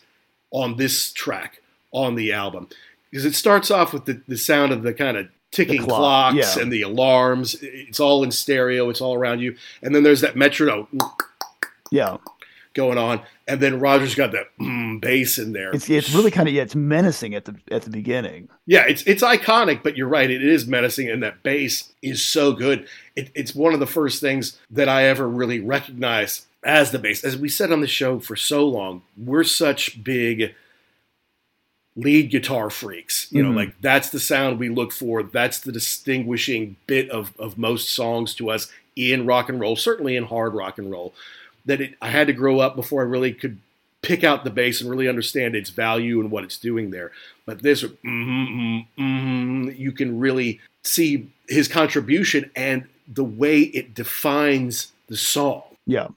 on this track on the album because it starts off with the, the sound of the kind of ticking clock, clocks yeah. and the alarms. It's all in stereo, it's all around you. And then there's that metronome Yeah, going on. And then Roger's got that mm, bass in there. it's it's really kind of yeah, it's menacing at the at the beginning. Yeah, it's it's iconic, but you're right. It is menacing, and that bass is so good. It, it's one of the first things that I ever really recognized as the bass. As we said on the show for so long, we're such big lead guitar freaks. You know, Mhm. like that's the sound we look for. That's the distinguishing bit of of most songs to us in rock and roll, certainly in hard rock and roll. That it, I had to grow up before I really could pick out the bass and really understand its value and what it's doing there. But this, mm, mm, mm, you can really see his contribution and the way it defines the song. Yeah.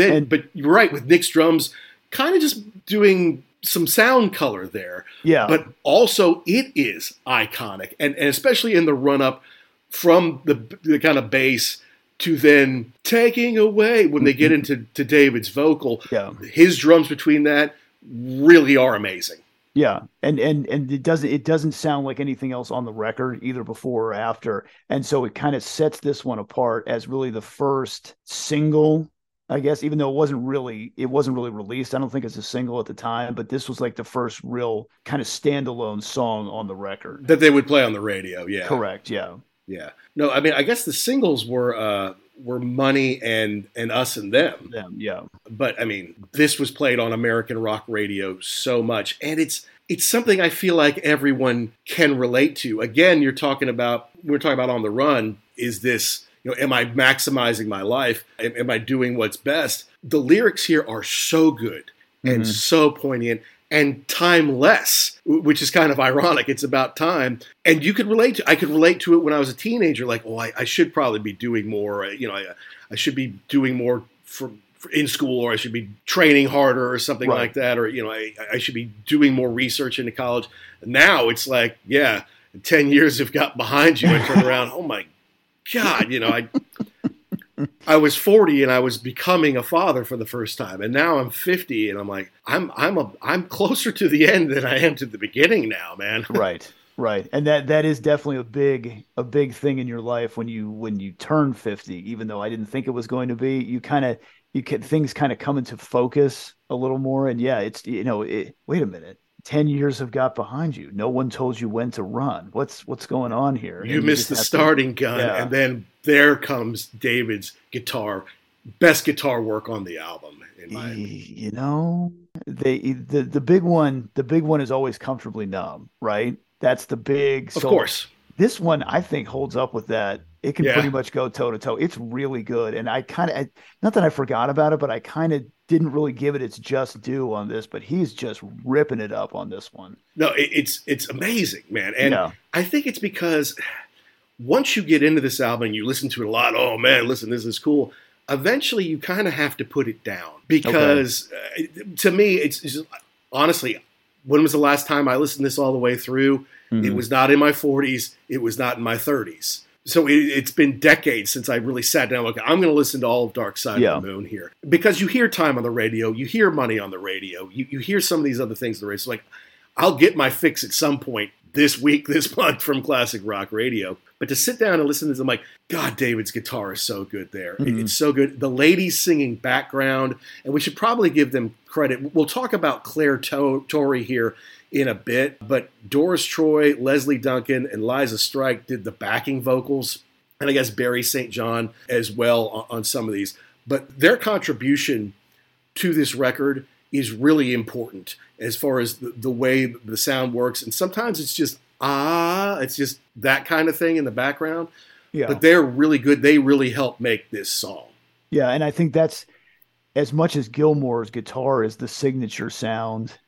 And, but you're right with Nick's drums, kind of just doing some sound color there. yeah. But also, it is iconic, and, and especially in the run up from the the kind of bass to then taking away when they get mm-hmm. into to David's vocal. yeah. His drums between that really are amazing. Yeah, and and and it doesn't it doesn't sound like anything else on the record either before or after, and so it kind of sets this one apart as really the first single, I guess. Even though it wasn't really it wasn't really released, I don't think it's a single at the time, but this was like the first real kind of standalone song on the record. that they would play on the radio. Yeah, Correct. Yeah. Yeah. No, I mean, I guess the singles were uh, were Money and and Us and Them, Them. Yeah. but I mean, this was played on American rock radio so much, and it's it's something I feel like everyone can relate to. Again, you're talking about we're talking about on the run. Is this you know, am I maximizing my life? Am, am I doing what's best? The lyrics here are so good. and Mhm. so poignant and timeless, which is kind of ironic. It's about time, and you could relate to. I could relate to it when I was a teenager. Like, oh, I, I should probably be doing more. uh, You know, I, I should be doing more for, for in school, or I should be training harder, or something Right. like that, or you know, I, I should be doing more research into college. Now it's like, yeah, ten years have got behind you. I turn around, oh my god, you know, I. I was 40 and I was becoming a father for the first time, and now I'm 50 and I'm like, I'm I'm a I'm closer to the end than I am to the beginning now, man. *laughs* right right and that that is definitely a big a big thing in your life when you when you turn 50 even though i didn't think it was going to be you kind of you can things kind of come into focus a little more and yeah it's you know it, wait a minute 10 years have got behind you no one told you when to run what's what's going on here You And missed the just have to- starting gun, Yeah. and then there comes David's guitar, best guitar work on the album. In my you know they the the big one the big one is always comfortably numb right that's the big of course, this one I think holds up with that. It can Yeah. pretty much go toe to toe. It's really good, and I kind of not that I forgot about it, but I kind of didn't really give it its just due on this. But he's just ripping it up on this one. no, it, it's it's amazing, man, and yeah, I think it's because once you get into this album and you listen to it a lot, oh man, listen, this is cool. Eventually, you kind of have to put it down because uh, to me, it's, it's just, honestly, when was the last time I listened to this all the way through? It Mhm. was not in my 40s. It was not in my 30s. So it, it's been decades since I really sat down. Okay, I'm going to listen to all of Dark Side Yeah. of the Moon here because you hear time on the radio, you hear money on the radio, you, you hear some of these other things on the radio. So like, I'll get my fix at some point this week, *laughs* this month from classic rock radio. But to sit down and listen to this, I'm like, God, David's guitar is so good there. Mhm. It's so good. The ladies singing background, and we should probably give them credit. We'll talk about Clare to- Torry here in a bit, but Doris Troy, Lesley Duncan, and Liza Strike did the backing vocals, and I guess Barry St. John as well on, on some of these. But their contribution to this record is really important as far as the, the way the sound works. And sometimes it's just ah, it's just that kind of thing in the background. yeah, But they're really good. They really help make this song. yeah. And I think that's as much as Gilmour's guitar is the signature sound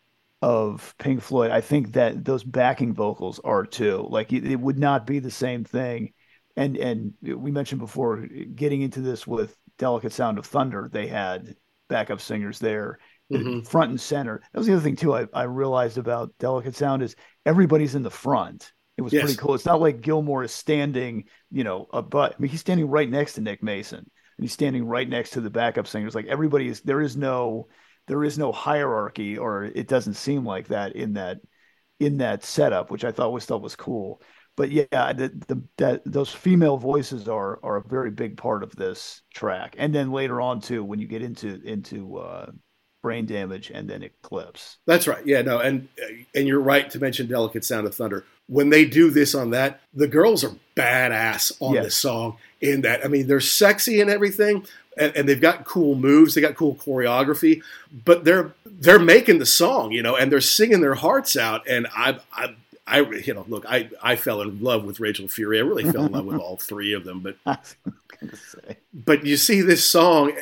of Pink Floyd. I think that those backing vocals are too. Like it, it would not be the same thing. And and we mentioned before getting into this with Delicate Sound of Thunder, they had backup singers there. Mhm. front and center. That was the other thing too. I, I realized about Delicate Sound is everybody's in the front. It was Yes. pretty cool. It's not like Gilmour is standing, you know, a but I mean he's standing right next to Nick Mason and he's standing right next to the backup singers. Like everybody is there is no there is no hierarchy or it doesn't seem like that in that in that setup, which I thought was thought was cool. But yeah, the, the that those female voices are are a very big part of this track. And then later on too, when you get into into uh brain damage and then eclipse. That's right. Yeah, no, and and you're right to mention "Delicate Sound of Thunder." When they do this on that, the girls are badass on Yes. this song. In that, I mean, they're sexy and everything, and, and they've got cool moves. They got cool choreography, but they're they're making the song, you know, and they're singing their hearts out. And I, I, I, you know, look, I I fell in love with Rachel Fury. I really fell in love with all three of them, but *laughs* I was gonna say. but you see this song,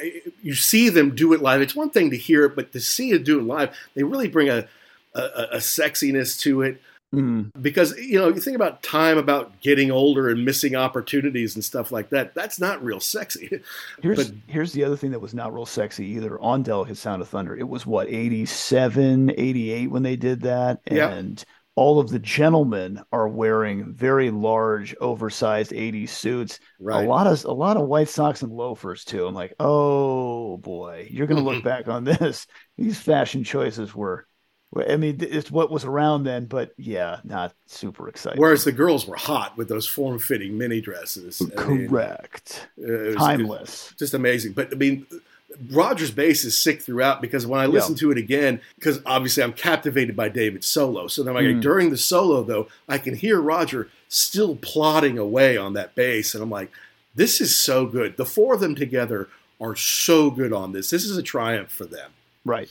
you see them do it live. It's one thing to hear it, but to see it do it live, they really bring a a, a sexiness to it. Mm, Because you know, you think about time, about getting older and missing opportunities and stuff like that. That's not real sexy. *laughs* here's But- here's the other thing that was not real sexy either on Delicate Sound of Thunder. It was what 87, 88 when they did that, Yeah. and all of the gentlemen are wearing very large, oversized 80s suits. Right. A lot of a lot of white socks and loafers too. I'm like, oh boy, you're gonna look *laughs* back on this. These fashion choices were, I mean, it's what was around then, but yeah, not super exciting. Whereas the girls were hot with those form-fitting mini dresses. I mean, Correct. was- Timeless. just amazing. But I mean, Roger's bass is sick throughout because when I Yeah. listen to it again, because obviously I'm captivated by David's solo. So then, like Mm. during the solo, though, I can hear Roger still plodding away on that bass, and I'm like, this is so good. The four of them together are so good on this. This is a triumph for them. Right.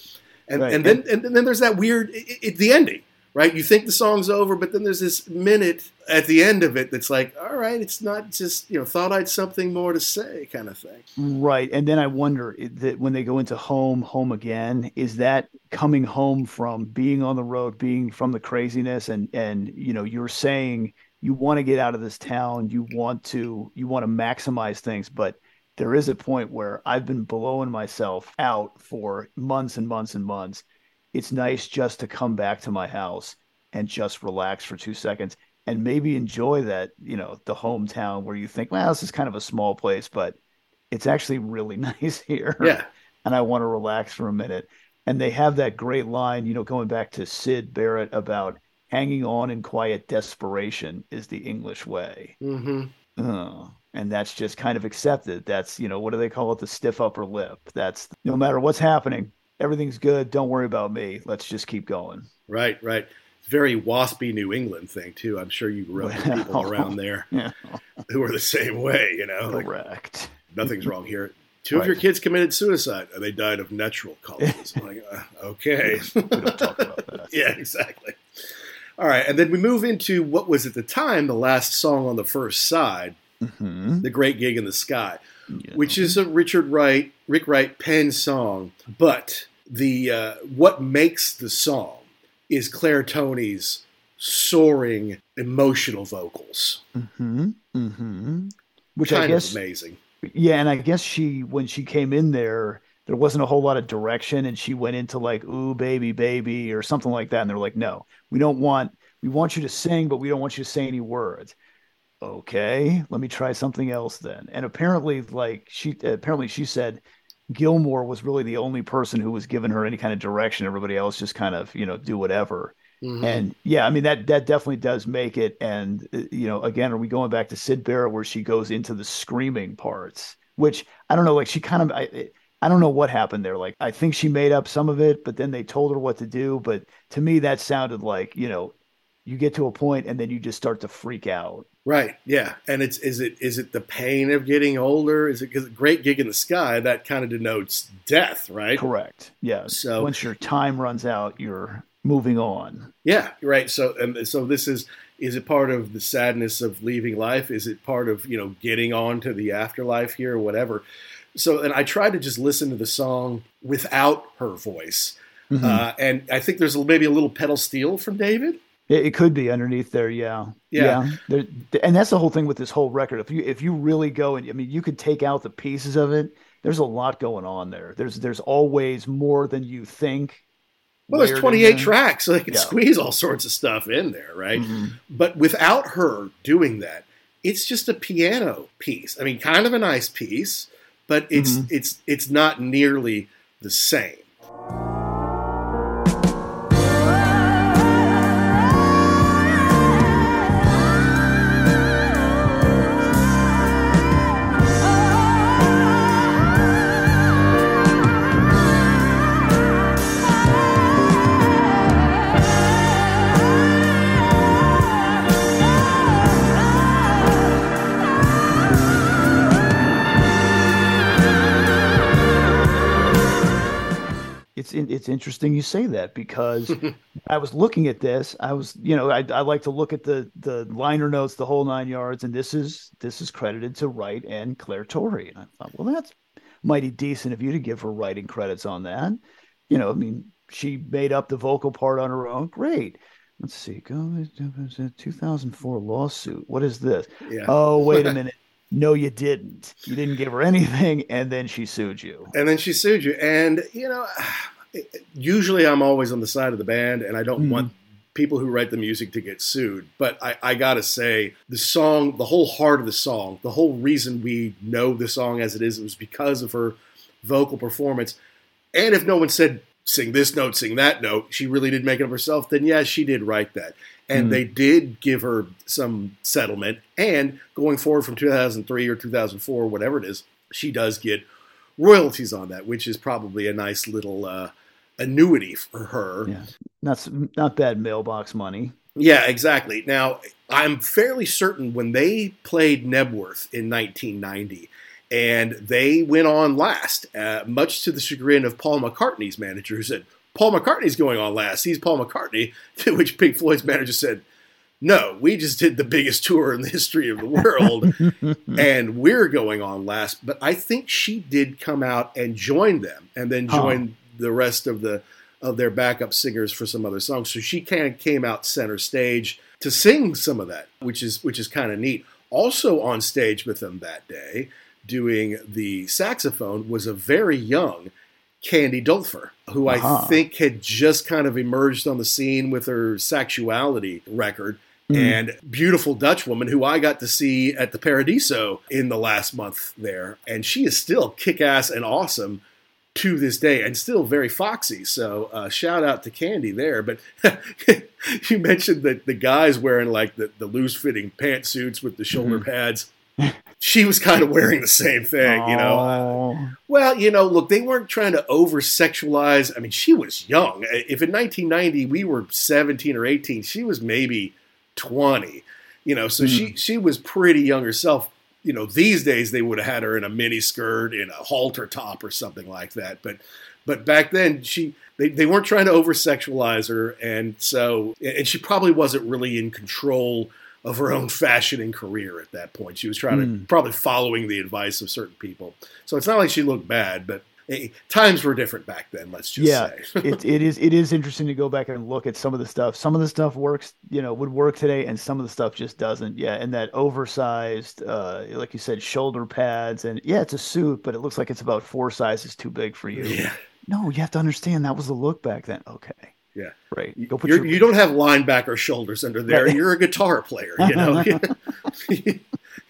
And Right. and then and then there's that weird it, it, the ending. right? You think the song's over, but then there's this minute at the end of it that's like, all right, it's not just, you know, thought I'd something more to say kind of thing. Right. And then I wonder that when they go into home, home again, is that coming home from being on the road, being from the craziness and and you know, you're saying you want to get out of this town, you want to you want to maximize things, but there is a point where I've been blowing myself out for months and months and months. It's nice just to come back to my house and just relax for 2 seconds and maybe enjoy that, you know, the hometown where you think, well, this is kind of a small place, but it's actually really *laughs* nice here. Yeah. And I want to relax for a minute. And they have that great line, you know, going back to Syd Barrett about hanging on in quiet desperation is the English way. Mm-hmm. Oh, and that's just kind of accepted. That's, you know, what do they call it? The stiff upper lip. That's no matter what's happening, everything's good. Don't worry about me. Let's just keep going. Right, right. Very waspy New England thing too. I'm sure you grew up with people around there *laughs* Yeah, who are the same way. You know, like correct. nothing's wrong here. Two of your kids committed suicide, and they died of natural causes. I'm like, uh, okay, *laughs* We don't talk about that. *laughs* yeah, exactly. All right, and then we move into what was at the time the last song on the first side, Mhm. "The Great Gig in the Sky," Yeah. which is a Richard Wright, Rick Wright pen song. But the uh, what makes the song is Clare Torry's soaring emotional vocals. Mm-hmm. Mm-hmm. Which kind I guess, amazing. yeah, and I guess she when she came in there, there wasn't a whole lot of direction, and she went into like "ooh baby baby" or something like that, and they're like, "No, we don't want. We want you to sing, but we don't want you to say any words." Okay, let me try something else then. And apparently, like she apparently she said, Gilmour was really the only person who was giving her any kind of direction. Everybody else just kind of you know do whatever. Mhm. And yeah, I mean that that definitely does make it. And uh, you know, again, are we going back to Syd Barrett where she goes into the screaming parts? Which I don't know, like she kind of I I don't know what happened there. Like I think she made up some of it, but then they told her what to do. But to me, that sounded like you know, you get to a point and then you just start to freak out. Right. Yeah. And it's is it is it the pain of getting older? Is it because great gig in the sky that kind of denotes death, right? Correct. Yeah. So- once your time runs out, you're moving on. Yeah. Right. So and so this is is it part of the sadness of leaving life? Is it part of you know getting on to the afterlife here or whatever? So and I tried to just listen to the song without her voice, Mhm. uh, and I think there's maybe a little pedal steel from David. It, it could be underneath there, yeah, Yeah. There, and that's the whole thing with this whole record. If you if you really go and I mean, you could take out the pieces of it. There's a lot going on there. There's there's always more than you think. Well, there's layered in 28 tracks, so they can Yeah. squeeze all sorts of stuff in there, right? Mhm. But without her doing that, it's just a piano piece. I mean, kind of a nice piece, but it's Mhm. it's it's not nearly the same. It's it's interesting you say that because *laughs* I was looking at this. I was you know I, I like to look at the the liner notes, the whole nine yards, and this is this is credited to Wright and Clare Torry. And I thought, well, that's mighty decent of you to give her writing credits on that. You know, I mean, she made up the vocal part on her own. Great. Let's see. Go 2004 lawsuit. What is this? Yeah. Oh, wait a *laughs* minute. No, you didn't. You didn't give her anything, and then she sued you. And then she sued you. And, you know, usually I'm always on the side of the band, and I don't Mhm. want people who write the music to get sued. But I, I got to say, the song, the whole heart of the song, the whole reason we know the song as it is, it was because of her vocal performance. And if no one said, sing this note, sing that note, she really did make it up herself, then yeah, she did write that. And Mhm. they did give her some settlement. And going forward from 2003 or 2004, whatever it is, she does get royalties on that, which is probably a nice little uh, annuity for her. Yeah, not not bad mailbox money. Yeah, exactly. Now, I'm fairly certain when they played Knebworth in 1990, and they went on last, uh, much to the chagrin of Paul McCartney's manager, who said, Paul McCartney's going on last. He's Paul McCartney, to *laughs* which Pink Floyd's manager said, no, we just did the biggest *laughs* tour in the history of the world, *laughs* and we're going on last. But I think she did come out and join them, and then Huh. join the rest of the of their backup singers for some other songs. So she kind of came out center stage to sing some of that, which is which is kind of neat. Also on stage with them that day, doing the saxophone was a very young Candy Dulfer, who I Uh-huh. think had just kind of emerged on the scene with her Saxuality record. Mm. And beautiful Dutch woman who I got to see at the Paradiso in the last month there. And she is still kick ass and awesome to this day and still very foxy. So uh, shout out to Candy there. But *laughs* you mentioned that the guys wearing like the, the loose fitting pantsuits with the shoulder pads. *laughs* She was kind of wearing the same thing, you know. Oh. Well, you know, look, they weren't trying to over sexualize. I mean, she was young. If in 1990 we were 17 or 18, she was maybe 20. You know, so she hmm. she was pretty young herself. You know, these days they would have had her in a mini skirt, in a halter top, or something like that. But but back then she they, they weren't trying to over sexualize her, and so and she probably wasn't really in control of her own fashioning career at that point. She was trying to probably following the advice of certain people. So it's not like she looked bad, but eh, times were different back then. Let's just yeah, say. it, *laughs* it is it is interesting to go back and look at some of the stuff. Some of the stuff works, you know, would work today, and some of the stuff just doesn't. Yeah, and that oversized, uh, like you said, shoulder pads, and yeah, it's a suit, but it looks like it's about four sizes too big for you. yeah, No, you have to understand that was the look back then. Okay, yeah. right. Go put You're, your, you don't have linebacker shoulders under there. Right. You're a guitar player, you know. *laughs*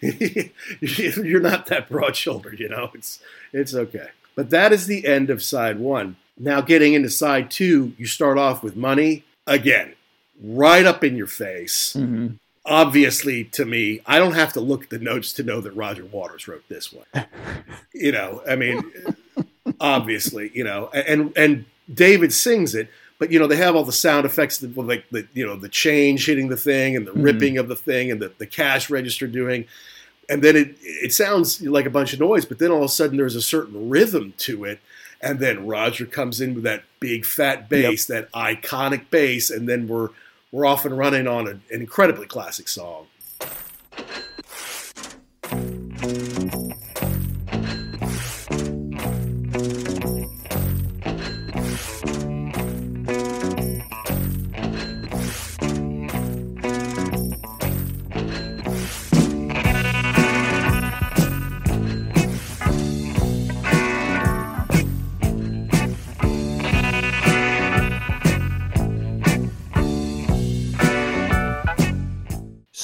*laughs* You're not that broad shouldered, you know. It's it's okay. But that is the end of side one. Now getting into side two, you start off with money again, right up in your face. Mhm. Obviously, to me, I don't have to look at the notes to know that Roger Waters wrote this one. *laughs* you know, I mean, obviously, you know, and and David sings it, but you know they have all the sound effects, that, like the you know the change hitting the thing and the mm-hmm. ripping of the thing and the, the cash register doing, and then it it sounds like a bunch of noise, but then all of a sudden there's a certain rhythm to it, and then Roger comes in with that big fat bass, that iconic bass, and then we're we're off and running on an incredibly classic song.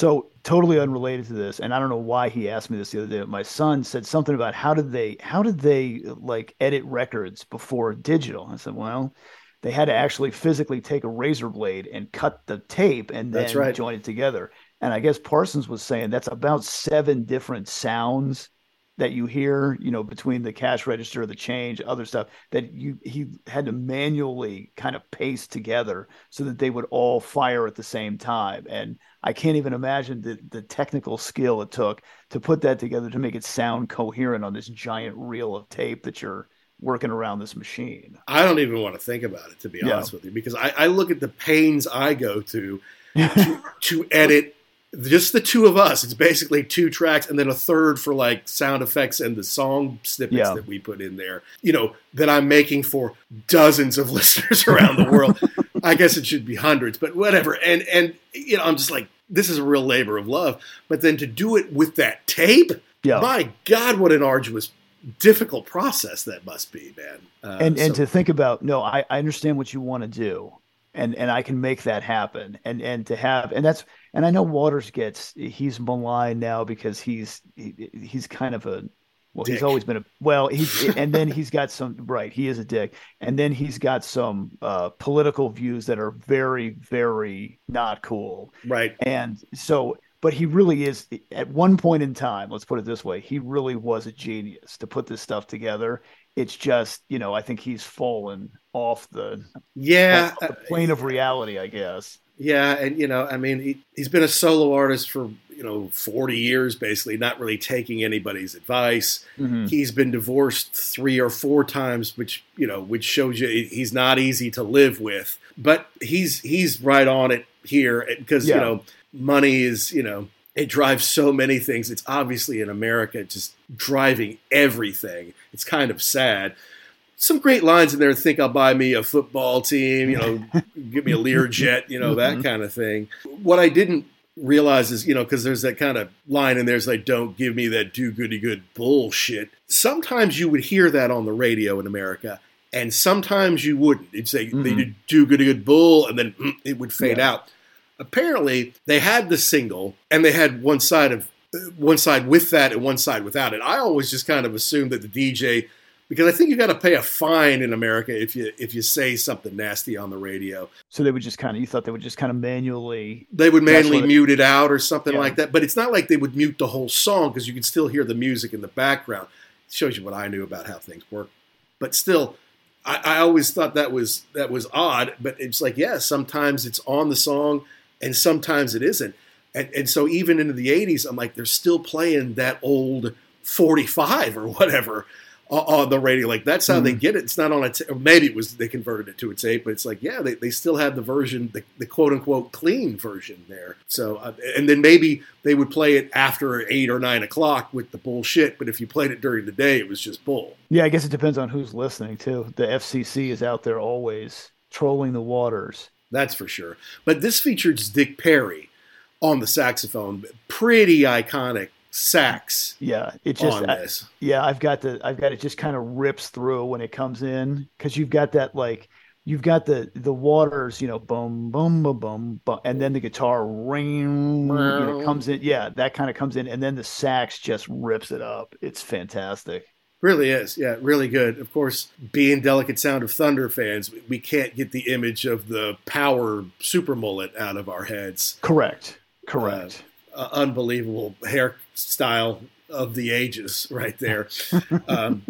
So totally unrelated to this, and I don't know why he asked me this the other day. But my son said something about how did they how did they like edit records before digital? I said, well, they had to actually physically take a razor blade and cut the tape and then right. join it together. And I guess Parsons was saying that's about seven different sounds that you hear, you know, between the cash register, the change, other stuff that you he had to manually kind of paste together so that they would all fire at the same time. And I can't even imagine the the technical skill it took to put that together to make it sound coherent on this giant reel of tape that you're working around this machine. I don't even want to think about it to be Yeah. honest with you because I, I look at the pains I go to *laughs* to, to edit just the two of us. It's basically two tracks and then a third for like sound effects and the song snippets Yeah. that we put in there. You know that I'm making for dozens of *laughs* listeners around the world. I guess it should be hundreds, but whatever. And and you know I'm just like this is a real labor of love. But then to do it with that tape, Yeah. my God, what an arduous, difficult process that must be, man. Uh, and and so- to think about no I, I understand what you want to do and and i can make that happen and and to have and that's and i know waters gets he's maligned now because he's he, he's kind of a well he's always been a well he's *laughs* and then he's got some right he is a dick and then he's got some uh political views that are very very not cool right. and so, but he really is at one point in time, let's put it this way, he really was a genius to put this stuff together. It's just, you know, I think he's fallen off the, Yeah, off the plane of reality, I guess. Yeah, and you know, I mean, he, he's been a solo artist for you know, 40 years basically, not really taking anybody's advice. Mhm. He's been divorced three or four times, which, you know, which shows you he's not easy to live with. But he's he's right on it here because, you know, money is, you know, it drives so many things. It's obviously in America just driving everything. It's kind of sad. Some great lines in there. Think I'll buy me a football team, you know, *laughs* give me a Learjet, you know, that Mhm. kind of thing. What I didn't realize is, you know, because there's that kind of line in there, is like, don't give me that do goody good bullshit. Sometimes you would hear that on the radio in America, and sometimes you wouldn't. It'd say they Mhm. did do goody good bull, and then mm, it would fade Yeah. out. Apparently, they had the single, and they had one side of one side with that and one side without it. I always just kind of assumed that the DJ, because I think you got to pay a fine in America if you if you say something nasty on the radio. So they would just kind of, you thought they would just kind of manually. They would manually mute it out or something Yeah. like that. But it's not like they would mute the whole song because you can still hear the music in the background. It shows you what I knew about how things work. But still, I, I always thought that was that was odd. But it's like, yeah, sometimes it's on the song and sometimes it isn't. And and so even into the '80s, I'm like, they're still playing that old 45 or whatever on the radio. Like that's how they get it. It's not on a. T- maybe it was they converted it to a tape, but it's like yeah, they, they still have the version, the, the quote unquote clean version there. So uh, and then maybe they would play it after eight or nine o'clock with the bullshit. But if you played it during the day, it was just bull. Yeah, I guess it depends on who's listening too. The FCC is out there always trolling the waters. That's for sure. But this features Dick Parry on the saxophone. Pretty iconic sax Yeah, it just on I- this. yeah, I've got the I've got it just kind of rips through when it comes in because you've got that like you've got the the waters, you know, boom, boom, boom, boom, boom and then the guitar ring, you know, comes in. Yeah, that kind of comes in, and then the sax just rips it up. It's fantastic. Really is, yeah, really good. Of course, being Delicate Sound of Thunder fans, we can't get the image of the power super mullet out of our heads. Correct. Correct. Uh, unbelievable hairstyle of the ages, right there. *laughs* um,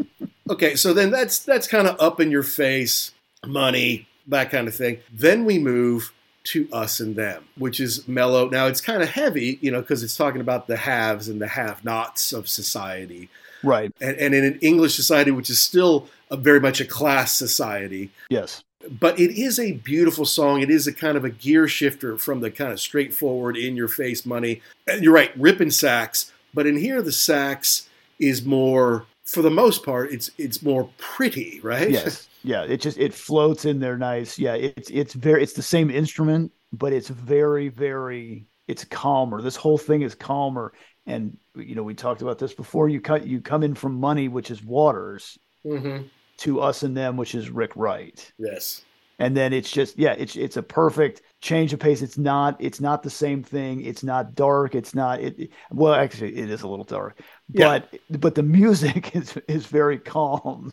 okay, so then that's that's kind of up in your face, money, that kind of thing. Then we move to us and them, which is mellow. Now it's kind of heavy, you know, because it's talking about the haves and the have-nots of society right. and, and in an English society, which is still a, very much a class society. Yes. But it is a beautiful song. It is a kind of a gear shifter from the kind of straightforward, in your face money. And you're right, ripping sax. But in here, the sax is more, for the most part, it's it's more pretty, right? Yes. *laughs* Yeah. It just it floats in there nice. Yeah. It's it's very it's the same instrument, but it's very very it's calmer. This whole thing is calmer. And you know we talked about this before. You cut you come in from money, which is Waters, hmm to us and them, which is Rick Wright. Yes. and then it's just yeah it's it's a perfect change of pace it's not it's not the same thing it's not dark it's not it well actually it is a little dark Yeah. but but the music *laughs* is is very calm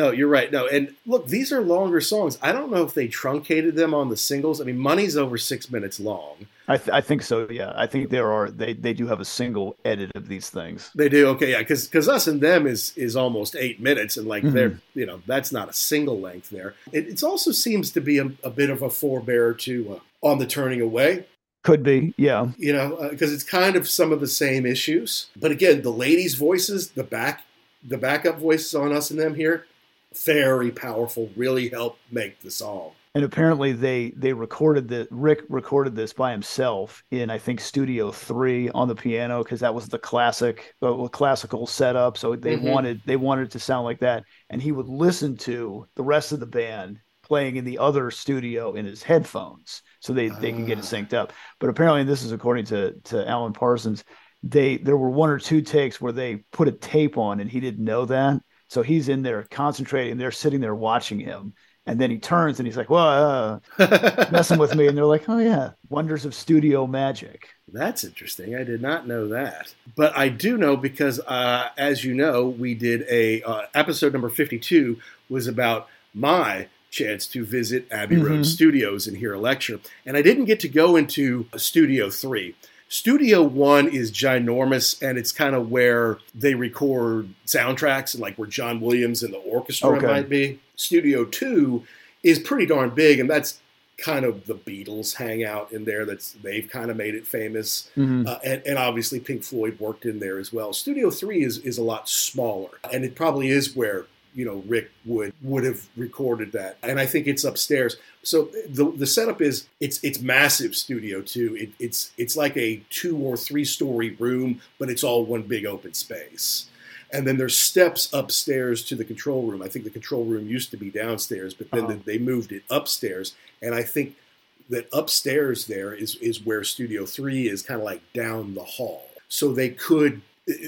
No, you're right. No, and look, these are longer songs. I don't know if they truncated them on the singles. I mean, Money's over six minutes long. i th- i think so yeah i think there are they they do have a single edit of these things They do okay, yeah, because because us and them is is almost eight minutes, and like Mhm. they're you know that's not a single length there. It, it also seems to be a, a bit of a forebear to uh, on the turning away, could be yeah you know, because it's kind of some of the same issues. But again, the ladies' voices, the back the backup voices on us and them here, very powerful. Really helped make the song. and apparently they they recorded the rick recorded this by himself in i think studio 3 on the piano because that was the classic uh, classical setup so they Mhm. wanted they wanted it to sound like that and he would listen to the rest of the band playing in the other studio in his headphones so they they can get it Ah. synced up but apparently this is according to to alan parsons they there were one or two takes where they put a tape on and he didn't know that so he's in there concentrating they're sitting there watching him And then he turns and he's like, "Well, uh, *laughs* messing with me," and they're like, "Oh yeah, wonders of studio magic." That's interesting. I did not know that, but I do know because, uh, as you know, we did a uh, episode number fifty-two was about my chance to visit Abbey Road Mhm. Studios and hear a lecture, and I didn't get to go into Studio Three. Studio One is ginormous, and it's kind of where they record soundtracks, and like where John Williams and the orchestra Okay. might be. Studio Two is pretty darn big, and that's kind of the Beatles hang out in there. That's they've kind of made it famous, Mhm. uh, and, and obviously Pink Floyd worked in there as well. Studio Three is is a lot smaller, and it probably is where you know Rick would would have recorded that, and I think it's upstairs. So the the setup is it's it's massive Studio too. It, it's it's like a two or three story room, but it's all one big open space. And then there's steps upstairs to the control room. I think the control room used to be downstairs, but then Uh-huh. they moved it upstairs. And I think that upstairs there is is where Studio Three is, kind of like down the hall. So they could,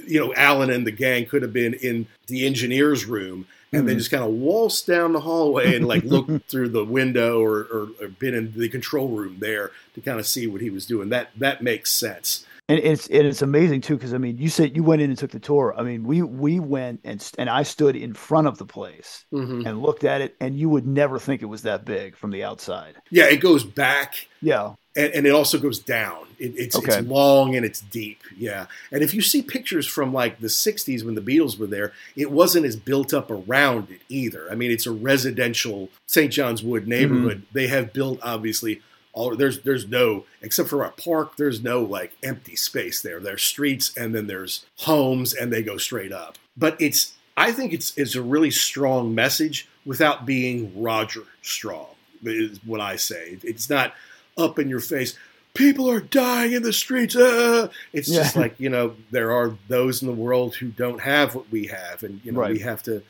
you know, Alan and the gang could have been in the engineer's room and they Mhm. just kind of waltzed down the hallway and like looked *laughs* through the window or, or, or been in the control room there to kind of see what he was doing. That that makes sense. And it's and it's amazing too because I mean, you said you went in and took the tour. I mean, we we went and and I stood in front of the place Mhm. and looked at it, and you would never think it was that big from the outside. Yeah, it goes back Yeah, and, and it also goes down. It, it's, Okay. it's long and it's deep. Yeah. And if you see pictures from like the 60s when the Beatles were there, it wasn't as built up around it either. I mean, it's a residential St. John's Wood neighborhood. Mm-hmm. They have built obviously all there's there's no except for a park, there's no like empty space there. There's streets and then there's homes and they go straight up. But it's I think it's it's a really strong message without being Roger strong, is what I say. It's not up in your face. People are dying in the streets. ah!" It's just like you know there are those in the world who don't have what we have, and you know Right. we have to,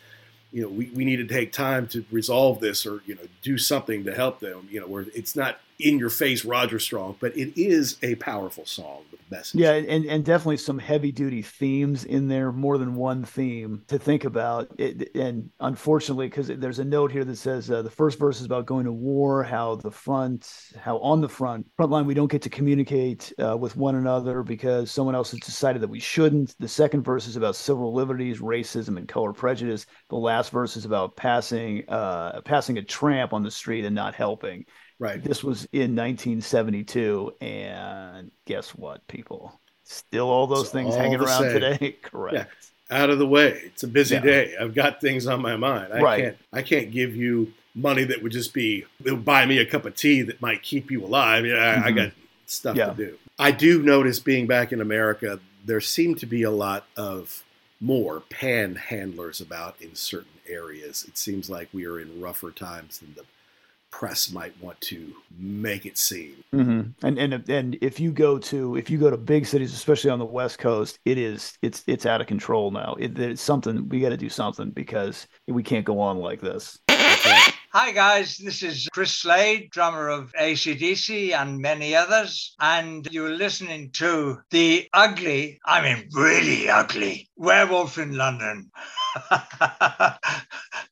you know, we, we need to take time to resolve this or you know do something to help them. You know, where it's not in your face Roger Strong, but it is a powerful song with message. yeah, and and definitely some heavy duty themes in there, more than one theme to think about. It, and unfortunately, because there's a note here that says uh, the first verse is about going to war, how the front, how on the front front line we don't get to communicate uh, with one another because someone else has decided that we shouldn't. The second verse is about civil liberties, racism, and color prejudice. The last verse is about passing uh, passing a tramp on the street and not helping. Right. This was in 1972, and guess what, people? Still all those It's things all hanging around same. today. *laughs* Correct. out of the way. It's a busy Yeah. day. I've got things on my mind. I Right. can't I can't give you money that would just be that would buy me a cup of tea that might keep you alive. Yeah, I, I mm-hmm. got stuff Yeah. to do. I do notice being back in America, there seem to be a lot of more panhandlers about in certain areas. It seems like we are in rougher times than the press might want to make it seem. hmm And and and if you go to if you go to big cities, especially on the West Coast, it is it's it's out of control now. It, it's something we got to do something because we can't go on like this. Hi, guys. This is Chris Slade, drummer of ACDC and many others. And you're listening to the ugly, I mean, really ugly, werewolf in London. *laughs*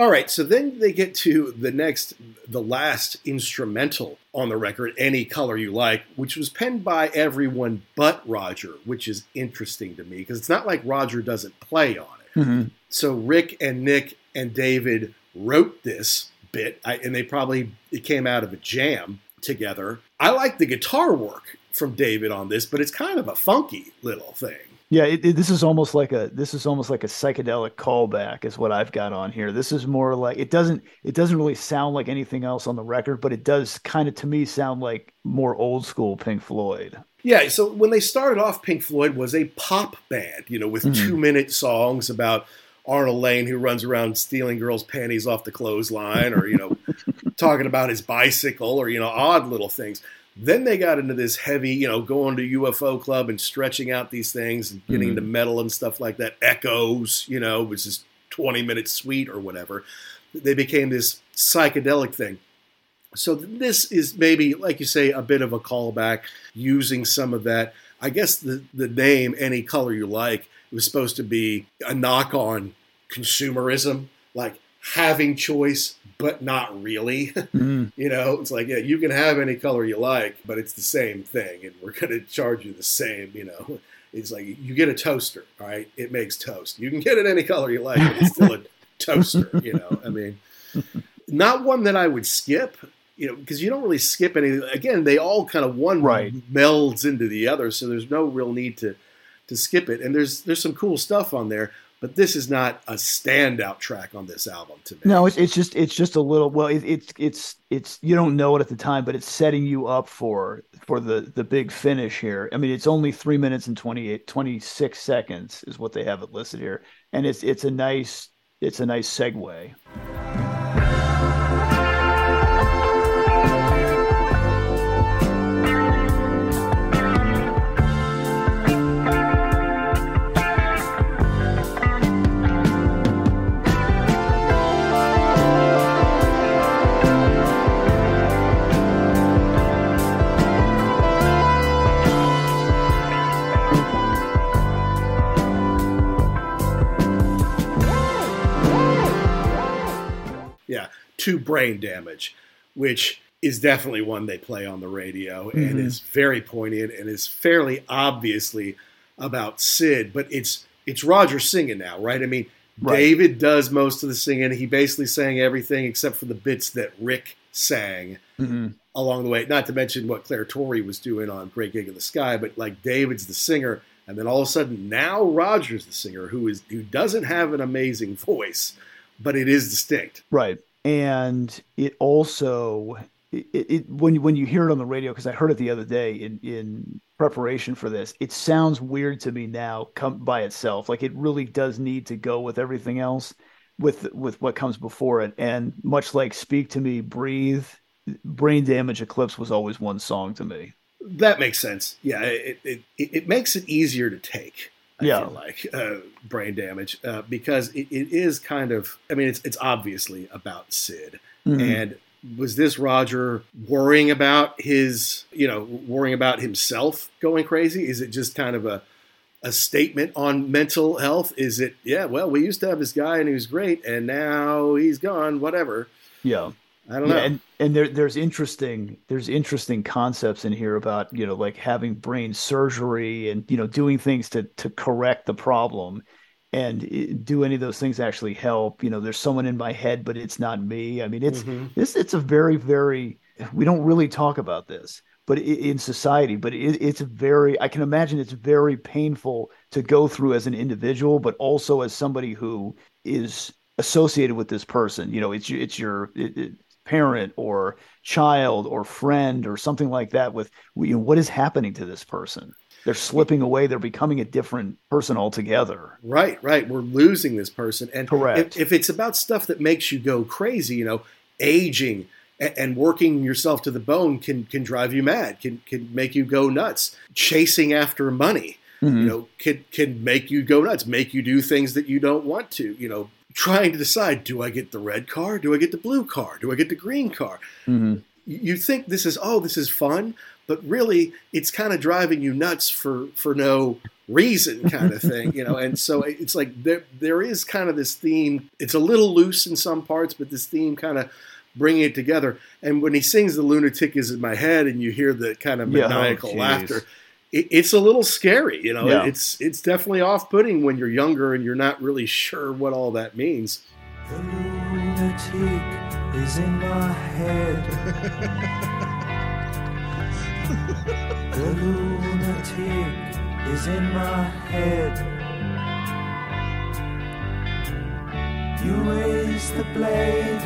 All right, so then they get to the next, the last instrumental on the record, Any Color You Like, which was penned by everyone but Roger, which is interesting to me because it's not like Roger doesn't play on it. Mm-hmm. So Rick and Nick and David wrote this bit, I, and they probably, it came out of a jam together. I like the guitar work from David on this, but it's kind of a funky little thing. Yeah, it, it, this is almost like a this is almost like a psychedelic callback is what I've got on here. This is more like it doesn't it doesn't really sound like anything else on the record, but it does kind of to me sound like more old school Pink Floyd. Yeah, so when they started off, Pink Floyd was a pop band, you know, with Mhm. two minute songs about Arnold Layne who runs around stealing girls' panties off the clothesline or, you know, *laughs* talking about his bicycle or, you know, odd little things. Then they got into this heavy, you know, going to UFO Club and stretching out these things and getting Mhm. into Meddle and stuff like that. Echoes, you know, which is 20 minutes suite or whatever. They became this psychedelic thing. So this is maybe, like you say, a bit of a callback using some of that. I guess the, the name, Any Color You Like, was supposed to be a knock on consumerism, like having choice, but not really. *laughs* Mhm. you know, it's like, yeah, you can have any color you like, but it's the same thing, and we're *laughs* going to charge you the same, you know. *laughs* It's like you get a toaster, all right? It makes toast. You can get it any color you like, but it's still a toaster, you know. I mean, not one that I would skip, you know, because you don't really skip any. Again, they all kind of one Right. melds into the other, so there's no real need to to skip it. And there's there's some cool stuff on there, but this is not a standout track on this album to me. No, it's it's just it's just a little well it, it's it's it's you don't know it at the time, but it's setting you up for for the the big finish here. I mean, it's only three minutes and 28, 26 seconds is what they have it listed here, and it's it's a nice it's a nice segue. To brain damage, which is definitely one they play on the radio and Mhm. is very poignant and is fairly obviously about Syd, but it's it's Roger singing now, right? I mean, Right. David does most of the singing. He basically sang everything except for the bits that Rick sang Mhm. along the way. Not to mention what Clare Torry was doing on Great Gig in the Sky, but like David's the singer, and then all of a sudden now Roger's the singer who is who doesn't have an amazing voice, but it is distinct. Right. And it also it, it when when you hear it on the radio because I heard it the other day in in preparation for this, it sounds weird to me now come by itself. Like it really does need to go with everything else with with what comes before it. And much like Speak to Me, Breathe, Brain Damage Eclipse was always one song to me. That makes sense. Yeah, it, it, it makes it easier to take. I Yeah. feel like uh, brain damage uh, because it, it is kind of. I mean, it's it's obviously about Syd, Mhm. and was this Roger worrying about his, you know, worrying about himself going crazy? Is it just kind of a a statement on mental health? Is it, yeah, well, we used to have this guy and he was great, and now he's gone. Whatever. Yeah. I don't know. Yeah, and and there there's interesting there's interesting concepts in here about you know like having brain surgery and you know doing things to to correct the problem and do any of those things actually help you know there's someone in my head but it's not me i mean it's Mhm. this it's a very very we don't really talk about this but in society but it, it's very i can imagine it's very painful to go through as an individual but also as somebody who is associated with this person you know it's it's your it, it, parent or child or friend or something like that with you know what is happening to this person they're slipping away they're becoming a different person altogether Right, right. We're losing this person. And Correct. If, if it's about stuff that makes you go crazy, you know, aging and, and working yourself to the bone can can drive you mad, can can make you go nuts. Chasing after money, Mhm. you know, can can make you go nuts, make you do things that you don't want to. You know, trying to decide: do I get the red car? Do I get the blue car? Do I get the green car? Mhm. you think this is oh this is fun but really it's kind of driving you nuts for for no reason kind of *laughs* thing you know and so it's like there there is kind of this theme it's a little loose in some parts but this theme kind of bringing it together and when he sings the lunatic is in my head and you hear the kind of Yeah, oh, maniacal laughter it, it's a little scary you know Yeah. it's it's definitely off-putting when you're younger and you're not really sure what all that means The lunatic is in my head. the lunatic is in my head. You raise the blade,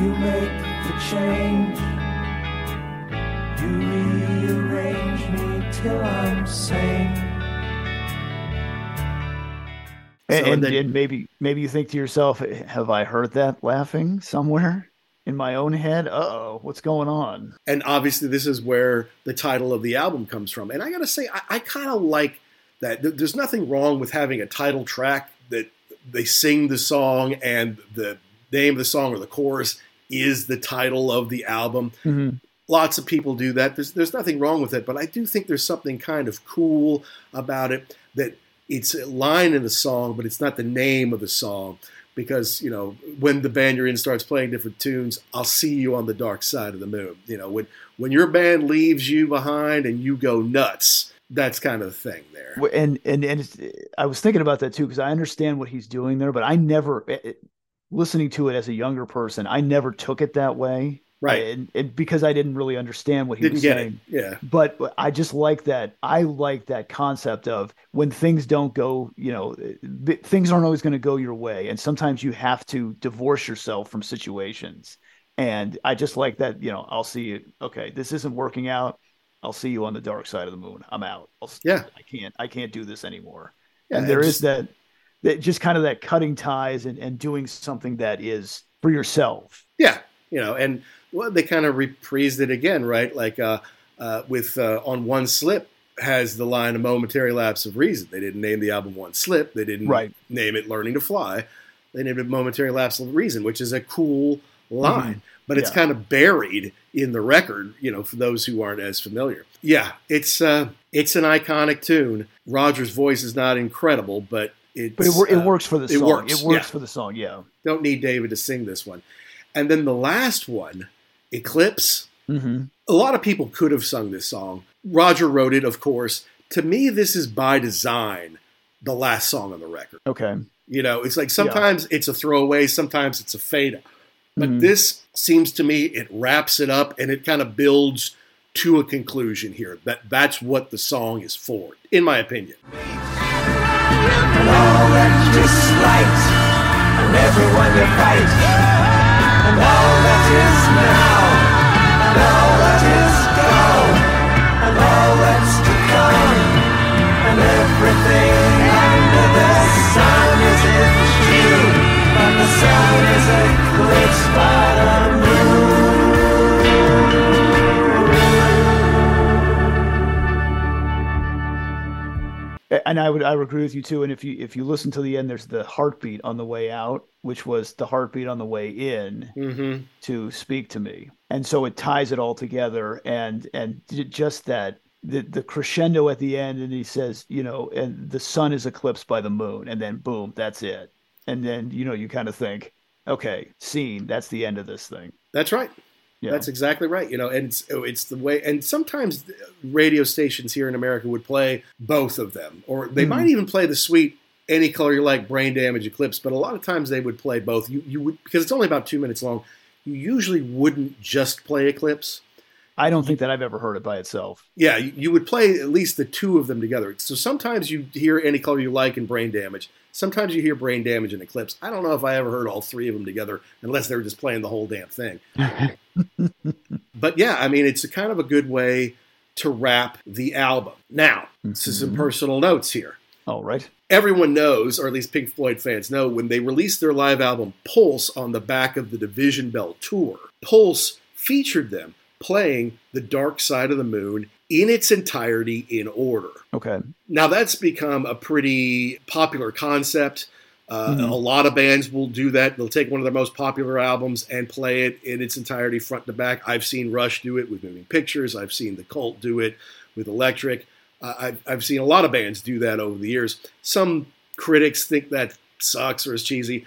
you make the change. You rearrange me till I'm sane. And, So and, then- and maybe maybe you think to yourself, have I heard that laughing somewhere in my own head? Uh oh, what's going on? and obviously this is where the title of the album comes from. And I gotta say, I, I kind of like that. Th- There's nothing wrong with having a title track that they sing the song and the name of the song or the chorus is the title of the album. Mhm. Lots of people do that. There's there's nothing wrong with it, but I do think there's something kind of cool about it that it's a line in the song, but it's not the name of the song. Because you know, when the band you're in starts playing different tunes, I'll see you on the dark side of the moon. You know, when when your band leaves you behind and you go nuts, that's kind of the thing there. And and and I was thinking about that too because I understand what he's doing there, but I never it- it- listening to it as a younger person, I never took it that way. Right. And, and because I didn't really understand what he Didn't was saying. it. Yeah. but I just like that. I like that concept of when things don't go, you know, things aren't always going to go your way, and sometimes you have to divorce yourself from situations. And I just like that. You know, I'll see you. Okay, this isn't working out. I'll see you on the dark side of the moon. I'm out. I'll, Yeah. I can't. I can't do this anymore. Yeah, and there is that, that just kind of that cutting ties and, and doing something that is for yourself. Yeah, you know, and well, they kind of reprised it again, right? Like uh, uh, with uh, on one slip has the line "a momentary lapse of reason." They didn't name the album "One Slip." They didn't Right. name it "Learning to Fly." They named it "Momentary Lapse of Reason," which is a cool line, but it's Mm-hmm. Yeah. kind of buried in the record. You know, for those who aren't as familiar. Yeah, it's uh, it's an iconic tune. Roger's voice is not incredible, but it's But it, it uh, works for the it song. works, It works yeah. for the song. Yeah. don't need David to sing this one. And then the last one, Eclipse. hmm A lot of people could have sung this song. Roger wrote it, of course. To me, this is by design the last song on the record. Okay. You know, it's like sometimes it's a throwaway, sometimes it's a fade out. But Mhm. this seems to me it wraps it up and it kind of builds to a conclusion here. That that's what the song is for, in my opinion. And sun is eclipsed by the and I would I would agree with you too. And if you if you listen to the end, there's the heartbeat on the way out, which was the heartbeat on the way in Mm-hmm. to speak to me, and so it ties it all together. And and just that the the crescendo at the end, and he says, you know, and the sun is eclipsed by the moon, and then boom, that's it. And then you know you kind of think, okay, scene, that's the end of this thing. That's right. Yeah. That's exactly right. You know, and it's, it's the way, and sometimes radio stations here in America would play both of them, or they Mhm. might even play the suite any color you like, brain damage, eclipse. But a lot of times they would play both. You you would because it's only about two minutes long. You usually wouldn't just play eclipse. I don't think that I've ever heard it by itself. Yeah, you, would play at least the two of them together. So sometimes you hear any color you like in brain damage. Sometimes you hear brain damage and eclipse. I don't know if I ever heard all three of them together, unless they were just playing the whole damn thing. *laughs* but yeah, I mean, it's a kind of a good way to wrap the album. Now, this is some mm-hmm. personal notes here. All right. Everyone knows, or at least Pink Floyd fans know, when they released their live album Pulse on the back of the Division Bell tour, Pulse featured them playing The Dark Side of the Moon in its entirety in order. Okay. Now that's become a pretty popular concept. Uh, Mhm. A lot of bands will do that. They'll take one of their most popular albums and play it in its entirety, front to back. I've seen Rush do it with Moving Pictures. I've seen The Cult do it with Electric. Uh, I've, I've seen a lot of bands do that over the years. Some critics think that sucks or is cheesy.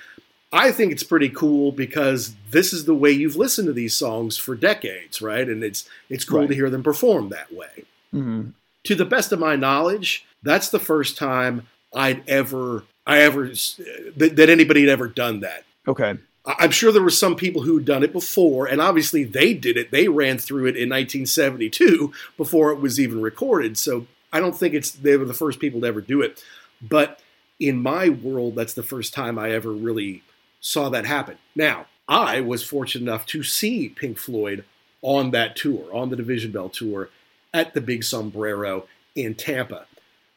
I think it's pretty cool because this is the way you've listened to these songs for decades, right? And it's it's cool Right. to hear them perform that way hmm to the best of my knowledge, that's the first time I'd ever, I ever, that, that anybody had ever done that. Okay. I'm sure there were some people who had done it before, and obviously they did it. They ran through it in 1972 before it was even recorded. So I don't think it's they were the first people to ever do it, but in my world, that's the first time I ever really saw that happen. Now, I was fortunate enough to see Pink Floyd on that tour, on the Division Bell tour at the Big Sombrero in Tampa.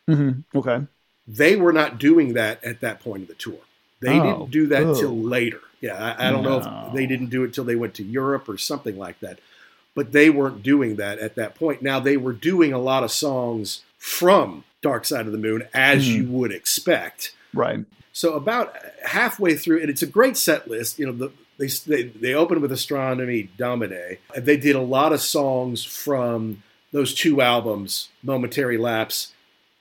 Mm-hmm. Okay. They were not doing that at that point of the tour. They Oh, didn't do that till later. Yeah, I, I don't know if they didn't do it till they went to Europe or something like that. But they weren't doing that at that point. Now they were doing a lot of songs from Dark Side of the Moon, as Mhm. you would expect. Right. So about halfway through, and it's a great set list. You know, the, they they they opened with Astronomy Domine, and they did a lot of songs from those two albums, Momentary Lapse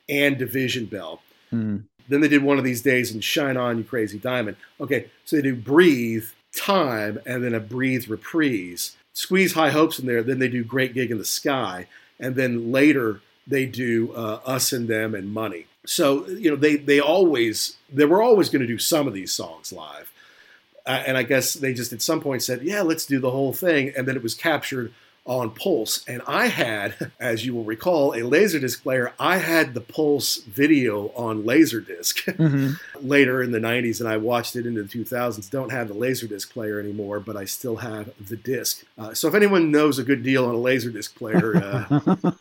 and Division Bell. Mm. Then they did one of these days and Shine On You Crazy Diamond. Okay, so they do Breathe, Time, and then a Breathe reprise. Squeeze High Hopes in there. Then they do Great Gig in the Sky, and then later they do uh, Us and Them and Money. So you know they they always they were always going to do some of these songs live, uh, and I guess they just at some point said, yeah, let's do the whole thing, and then it was captured on Pulse. And I had, *laughs* as you will recall, a Laserdisc player. I had the Pulse video on Laserdisc *laughs* hmm later in the 90s, and I watched it into the 2000s. Don't have the Laserdisc player anymore, but I still have the disc. Uh, so if anyone knows a good deal on a Laserdisc player, uh,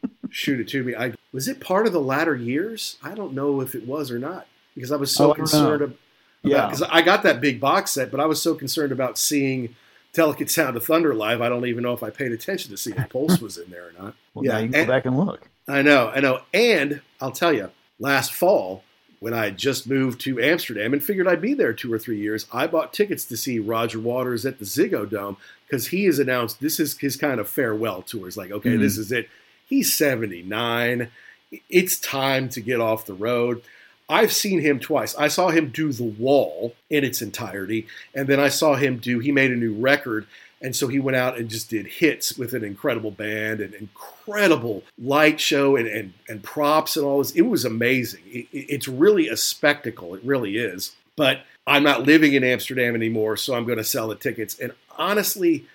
*laughs* shoot it to me. I was it part of the latter years? I don't know if it was or not because I was so Oh, concerned. About, Yeah. because I got that big box set, but I was so concerned about seeing Delicate Sound of Thunder live. I don't even know if I paid attention to see if *laughs* Pulse was in there or not. Well, now you can go back and look. I know, I know. And I'll tell you, last fall, when I had just moved to Amsterdam and figured I'd be there two or three years, I bought tickets to see Roger Waters at the Ziggo Dome because he has announced this is his kind of farewell tour. It's like, okay, Mhm. this is it. He's 79. It's time to get off the road. I've seen him twice. I saw him do The Wall in its entirety, and then I saw him do, he made a new record, and so he went out and just did hits with an incredible band and incredible light show and, and, and props and all this. It was amazing. It- it's really a spectacle. It really is. But I'm not living in Amsterdam anymore, so I'm going to sell the tickets. And honestly,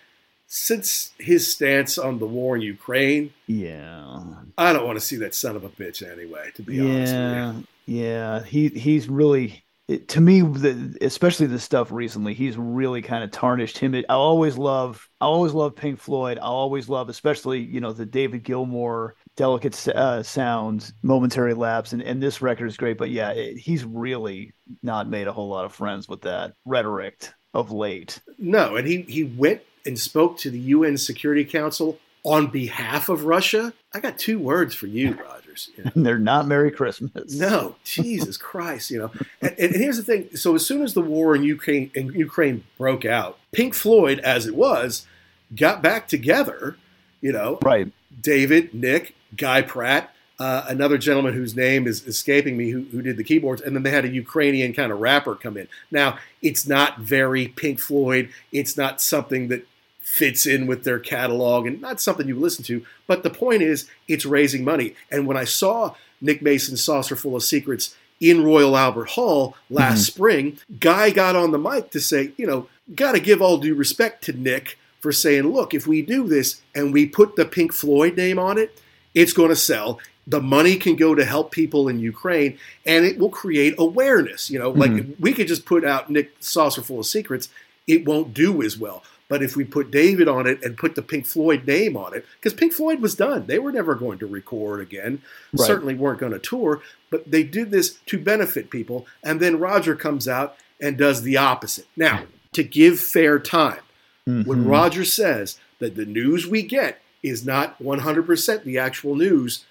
since his stance on the war in Ukraine, Yeah. I don't want to see that son of a bitch anyway, to be honest Yeah. you. Yeah. He he's really it, to me, the, especially the stuff recently, he's really kind of tarnished him. I always love, I always love Pink Floyd. I always love, especially you know the David Gilmour delicate uh, sounds, momentary lapse, and and this record is great. But yeah, it, he's really not made a whole lot of friends with that rhetoric of late. No, and he he went and spoke to the UN Security Council on behalf of Russia. I got two words for you, Rogers. You know, And *laughs* they're not Merry Christmas. No, Jesus Christ, you know. And, and here's the thing: so as soon as the war in Ukraine in Ukraine broke out, Pink Floyd, as it was, got back together. You know, right? David, Nick, Guy Pratt, uh, another gentleman whose name is escaping me, who, who did the keyboards, and then they had a Ukrainian kind of rapper come in. Now, it's not very Pink Floyd. It's not something that fits in with their catalog and not something you listen to. But the point is, it's raising money. And when I saw Nick Mason's Saucerful of Secrets in Royal Albert Hall last Mhm. spring, Guy got on the mic to say, you know, got to give all due respect to Nick for saying, look, if we do this and we put the Pink Floyd name on it, it's going to sell. The money can go to help people in Ukraine and it will create awareness. You know, like Mhm. we could just put out Nick Saucerful of Secrets, it won't do as well. But if we put David on it and put the Pink Floyd name on it, because Pink Floyd was done, they were never going to record again, Right. certainly weren't going to tour, but they did this to benefit people. And then Roger comes out and does the opposite. Now, to give fair time, when Mhm. Roger says that the news we get is not 100% the actual news,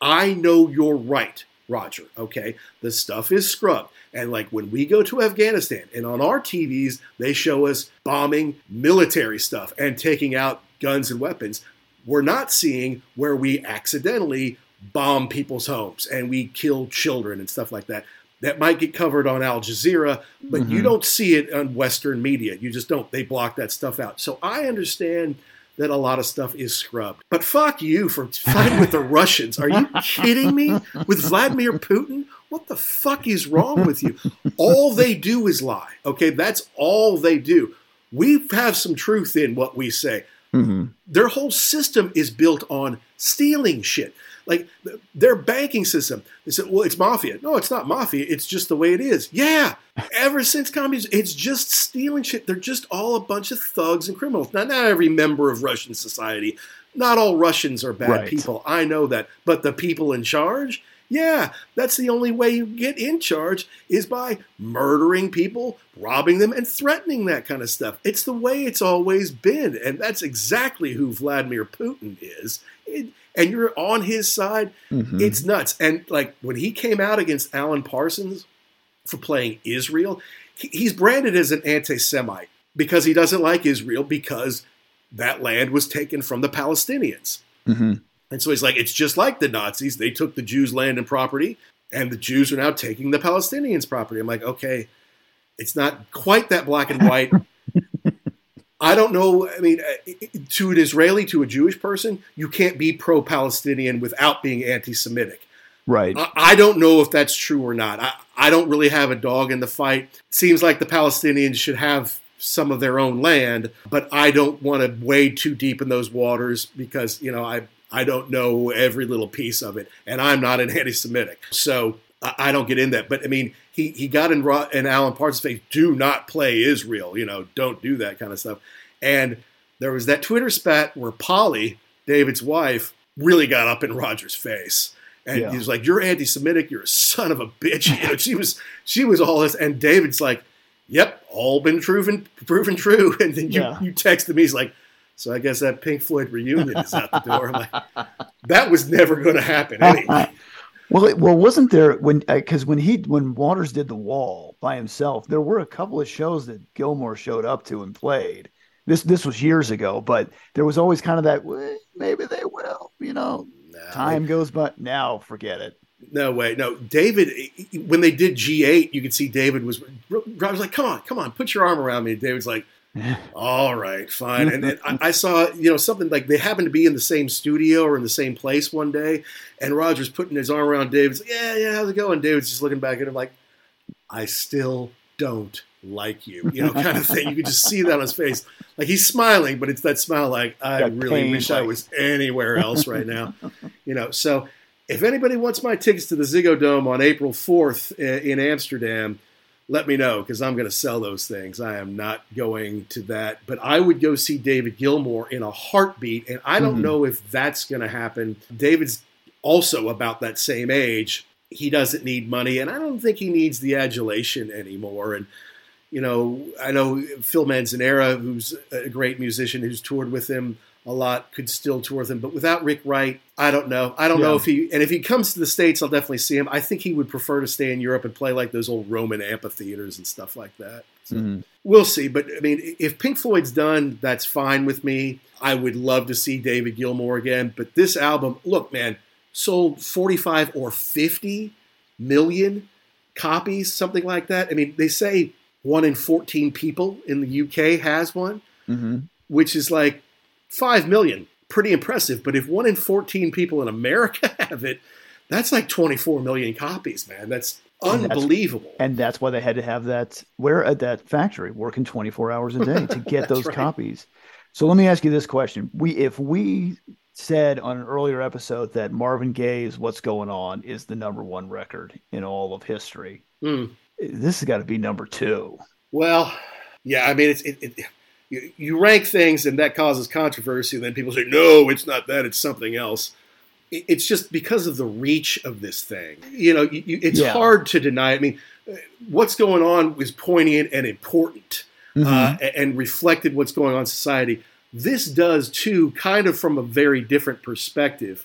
I know you're right, Roger. Okay. The stuff is scrubbed. And like when we go to Afghanistan and on our TVs, they show us bombing military stuff and taking out guns and weapons. We're not seeing where we accidentally bomb people's homes and we kill children and stuff like that. That might get covered on Al Jazeera, but you Mhm. don't see it on Western media. You just don't. They block that stuff out. So I understand that a lot of stuff is scrubbed. But fuck you for *laughs* fighting with the Russians. Are you kidding me? With Vladimir Putin? What the fuck is wrong with you? All they do is lie. Okay, that's all they do. We have some truth in what we say. Mm-hmm. Their whole system is built on stealing shit. Like their banking system. They said, well, it's mafia. No, it's not mafia. It's just the way it is. Yeah. *laughs* Ever since communism, it's just stealing shit. They're just all a bunch of thugs and criminals. Now, not every member of Russian society, not all Russians are bad Right. people. I know that. But the people in charge, yeah, that's the only way you get in charge is by murdering people, robbing them, and threatening that kind of stuff. It's the way it's always been. And that's exactly who Vladimir Putin is. It- and you're on his side, Mhm. it's nuts. And like when he came out against Alan Parsons for playing Israel, he- he's branded as an anti Semite because he doesn't like Israel because that land was taken from the Palestinians. Mhm. And so he's like, it's just like the Nazis. They took the Jews' land and property, and the Jews are now taking the Palestinians' property. I'm like, okay, it's not quite that black and white. *laughs* I don't know. I mean, uh, to an Israeli, to a Jewish person, you can't be pro Palestinian without being anti Semitic. Right. I, I don't know if that's true or not. I, I don't really have a dog in the fight. Seems like the Palestinians should have some of their own land, but I don't want to wade too deep in those waters because, you know, I, I don't know every little piece of it, and I'm not an *laughs* anti Semitic. So I, don't get in that. But I mean, he, he got in, in Alan Parsons' face, do not play Israel, you know, don't do that kind of stuff. And there was that Twitter spat where Polly, David's wife, really got up in Roger's face. And Yeah. he was like, "You're anti-Semitic. You're a son of a bitch." *laughs* You know, she was she was all this, and David's like, "Yep, all been proven proven true." *laughs* And then you Yeah. you texted me, he's like, "So I guess that Pink Floyd reunion is out the door." I'm like, *laughs* "That was never going to happen anyway." Well, it, well, wasn't there when uh, because when he when Waters did the Wall by himself, there were a couple of shows that Gilmour showed up to and played. This this was years ago, but there was always kind of that "Well, maybe they will, you know. Time goes by. Now forget it. No way. No, David. When they did G8, you could see David was. I was like, "Come on, come on, put your arm around me." David's like, *laughs* "All right, fine." And then I, *laughs* I saw, you know, something like they happened to be in the same studio or in the same place one day, and Roger's putting his arm around David's. Like, yeah, yeah, how's it going? David's just looking back at him like, "I still don't like you," you know, kind of thing. You could just see that on his face. Like he's smiling, but it's that smile like, "I That really wish I was anywhere else right now." *laughs* you know, so if anybody wants my tickets to the Ziggo Dome on April 4th uh, in Amsterdam, let me know because I'm going to sell those things. I am not going to that, but I would go see David Gilmour in a heartbeat, and I don't Mhm. know if that's going to happen. David's also about that same age. He doesn't need money, and I don't think he needs the adulation anymore. And you know, I know Phil Manzanera, who's a great musician who's toured with him a lot, could still tour with him. But without Rick Wright, I don't know. I don't know if he and if he comes to the states, I'll definitely see him. I think he would prefer to stay in Europe and play like those old Roman amphitheaters and stuff like that. So Mhm. we'll see. But I mean, if Pink Floyd's done, that's fine with me. I would love to see David Gilmour again. But this album, look, man, sold 45 or 50 million copies, something like that. I mean, they say one in 14 people in the UK has one, hmm which is like 5 million. Pretty impressive. But if one in 14 people in America *laughs* have it, that's like 24 million copies, man. That's And that's- unbelievable. And that's why they had to have that where at that factory working 24 hours a day to *laughs* get those right. copies. So let me ask you this question. We if we said on an earlier episode that Marvin Gaye's What's Going On is the number one record in all of history. Hmm. This has got to be number two. Well, yeah, I mean, it's it, it, you, you rank things and that causes controversy. And then people say, no, it's not that, it's something else. It's just because of the reach of this thing. You know, you, you, it's Yeah. hard to deny. I mean, uh, what's going on is poignant and important uh, and reflected what's going on in society. This does too, kind of from a very different perspective.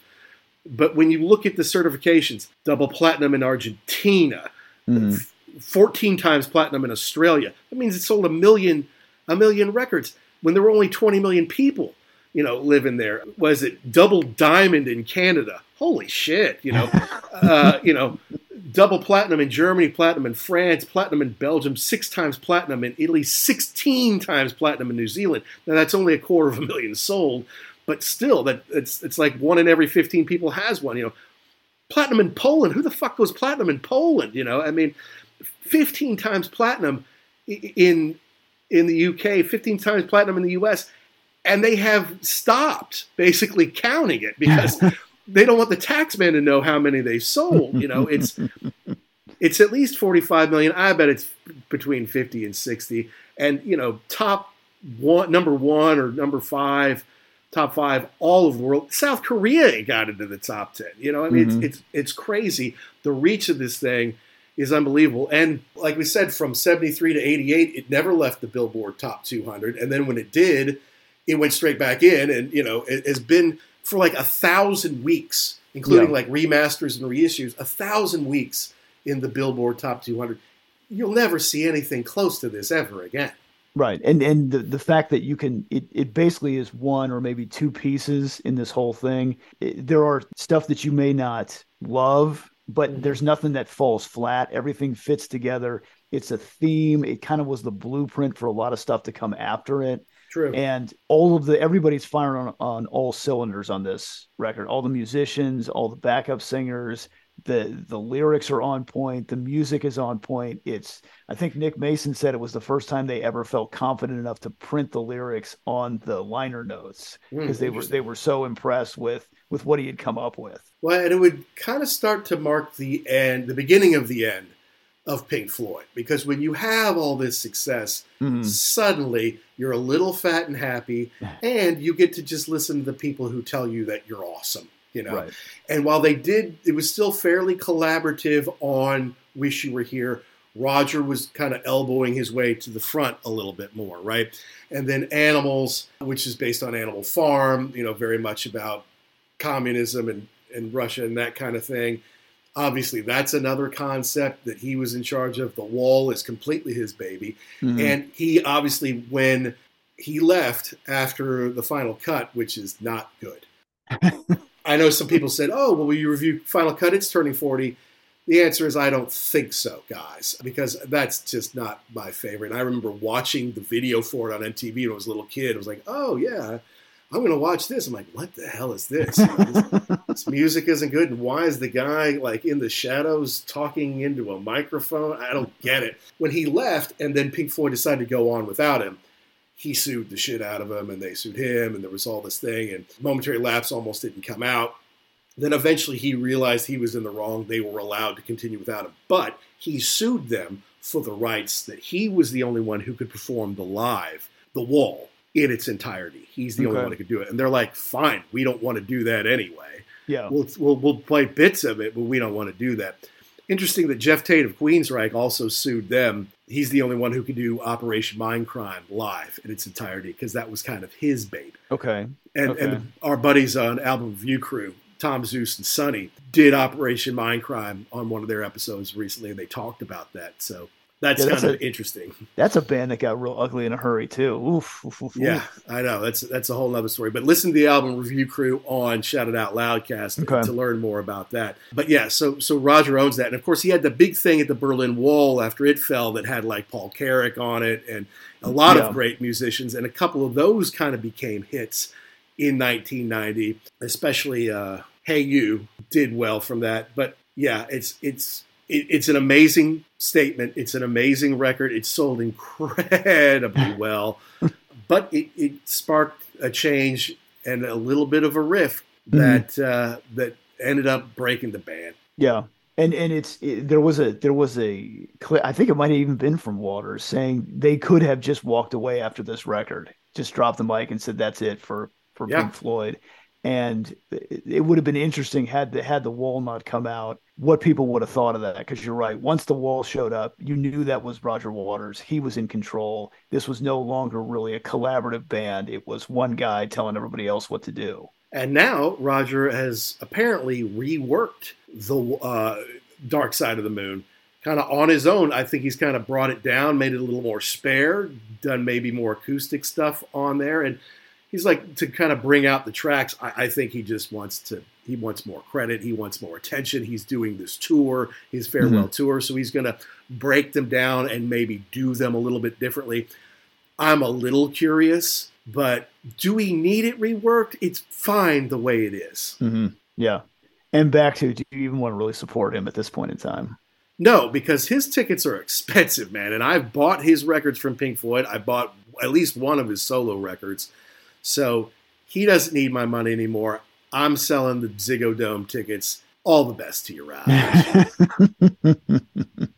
But when you look at the certifications, double platinum in Argentina, Mhm. 14 times platinum in Australia. That means it sold a million, a million records when there were only 20 million people, you know, living there. Was it double diamond in Canada? Holy shit, you know, *laughs* uh, you know, double platinum in Germany, platinum in France, platinum in Belgium, six times platinum in Italy, 16 times platinum in New Zealand. Now that's only a quarter of a million sold, but still, that it's it's like one in every 15 people has one. You know, platinum in Poland. Who the fuck goes platinum in Poland? You know, I mean, 15 times platinum in in the UK, 15 times platinum in the US. and they have stopped basically counting it because *laughs* they don't want the taxman to know how many they sold. You know, it's *laughs* it's at least 45 million. I bet it's between 50 and 60. And you know, top one, number one or number five, top five, all over the world. South Korea got into the top 10. You know, I mean, Mhm. it's, it's it's crazy. The reach of this thing is unbelievable. And like we said, from 73 to 88, it never left the Billboard top 200. And then when it did, it went straight back in. And, you know, it has been for like a thousand weeks, including Yeah. like remasters and reissues, a thousand weeks in the Billboard top 200. You'll never see anything close to this ever again. Right. And and the, the fact that you can it, it basically is one or maybe two pieces in this whole thing. It- there are stuff that you may not love, but there's nothing that falls flat. Everything fits together. It's a theme. It kind of was the blueprint for a lot of stuff to come after it. True. And all of the everybody's firing on, on all cylinders on this record. All the musicians, all the backup singers, the the lyrics are on point, the music is on point. It's I think Nick Mason said it was the first time they ever felt confident enough to print the lyrics on the liner notes Hmm, because they were they were so impressed with with what he had come up with. Well, and it would kind of start to mark the end, the beginning of the end of Pink Floyd, because when you have all this success, Mhm. suddenly you're a little fat and happy, *laughs* and you get to just listen to the people who tell you that you're awesome. You know, Right. and while they did, it was still fairly collaborative on "Wish You Were Here." Roger was kind of elbowing his way to the front a little bit more, right? And then Animals, which is based on Animal Farm, you know, very much about communism and, and Russia and that kind of thing. Obviously, that's another concept that he was in charge of. The wall is completely his baby. Mhm. And he obviously, when he left after the final cut, which is not good. *laughs* I know some people said, oh, well, will you review Final Cut? It's turning 40. The answer is I don't think so, guys, because that's just not my favorite. And I remember watching the video for it on MTV when I was a little kid. I was like, oh, yeah, I'm going to watch this. I'm like, what the hell is this? This, *laughs* this music isn't good. And why is the guy like in the shadows talking into a microphone? I don't get it. When he left and then Pink Floyd decided to go on without him, he sued the shit out of him and they sued him and there was all this thing and momentary lapse almost didn't come out then eventually he realized he was in the wrong they were allowed to continue without him but he sued them for the rights that he was the only one who could perform the live the wall in its entirety he's the only one who could do it and they're like fine we don't want to do that anyway Yeah. we'll, we'll, we'll play bits of it, but we don't want to do that. Interesting that Geoff Tate of Queensryche also sued them. He's the only one who could do Operation Mindcrime live in its entirety because that was kind of his baby. Okay. And, Okay. and our buddies on Album Review Crew, Tom Zeus and Sonny, did Operation Mindcrime on one of their episodes recently, and they talked about that. So that's Yeah, that's kind of interesting. That's a band that got real ugly in a hurry too. Oof. oof, oof, Yeah. I know. That's that's a whole other story. But listen to the album review crew on Shout It Out Loudcast Okay. to learn more about that. But yeah, so so Roger owns that, and of course he had the big thing at the Berlin Wall after it fell that had like Paul Carrack on it and a lot Yeah. of great musicians, and a couple of those kind of became hits in 1990, especially uh, Hey You did well from that. But yeah, it's it's it, it's an amazing statement. It's an amazing record. It sold incredibly *laughs* well, but it, it sparked a change and a little bit of a rift that uh, that ended up breaking the band. Yeah. And and it's it, there was a there was a I think it might have even been from Waters saying they could have just walked away after this record, just dropped the mic and said that's it for for Yeah. Pink Floyd. And it, it would have been interesting had the had the wall not come out, what people would have thought of that. Because you're right, once the wall showed up, you knew that was Roger Waters. He was in control. This was no longer really a collaborative band. It was one guy telling everybody else what to do. And now Roger has apparently reworked the uh, Dark Side of the Moon kind of on his own. I think he's kind of brought it down, made it a little more spare, done maybe more acoustic stuff on there, and he's like to kind of bring out the tracks. I, I think he just wants to. He wants more credit. He wants more attention. He's doing this tour, his farewell tour, so he's going to break them down and maybe do them a little bit differently. I'm a little curious, but do we need it reworked? It's fine the way it is. hmm Yeah. And back to, do you even want to really support him at this point in time? No, because his tickets are expensive, man. And I've bought his records from Pink Floyd. I bought at least one of his solo records. So he doesn't need my money anymore. I'm selling the Ziggo Dome tickets. All the best to you, Rob. *laughs*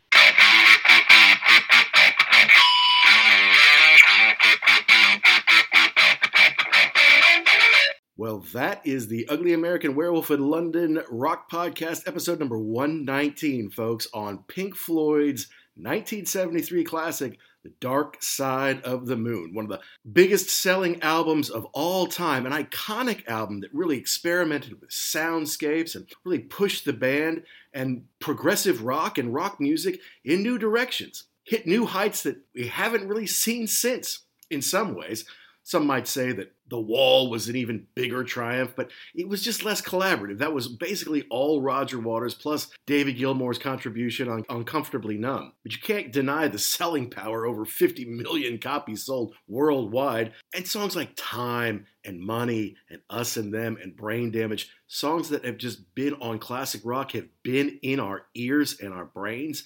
Well, that is the Ugly American Werewolf in London rock podcast, episode number 119, folks, on Pink Floyd's 1973 classic, The Dark Side of the Moon. One of the biggest selling albums of all time, an iconic album that really experimented with soundscapes and really pushed the band and progressive rock and rock music in new directions. Hit new heights that we haven't really seen since, in some ways. Some might say that The Wall was an even bigger triumph, but it was just less collaborative. That was basically all Roger Waters plus David Gilmour's contribution on Comfortably Numb. But you can't deny the selling power over 50 million copies sold worldwide. And songs like Time and Money and Us and Them and Brain Damage, songs that have just been on classic rock, have been in our ears and our brains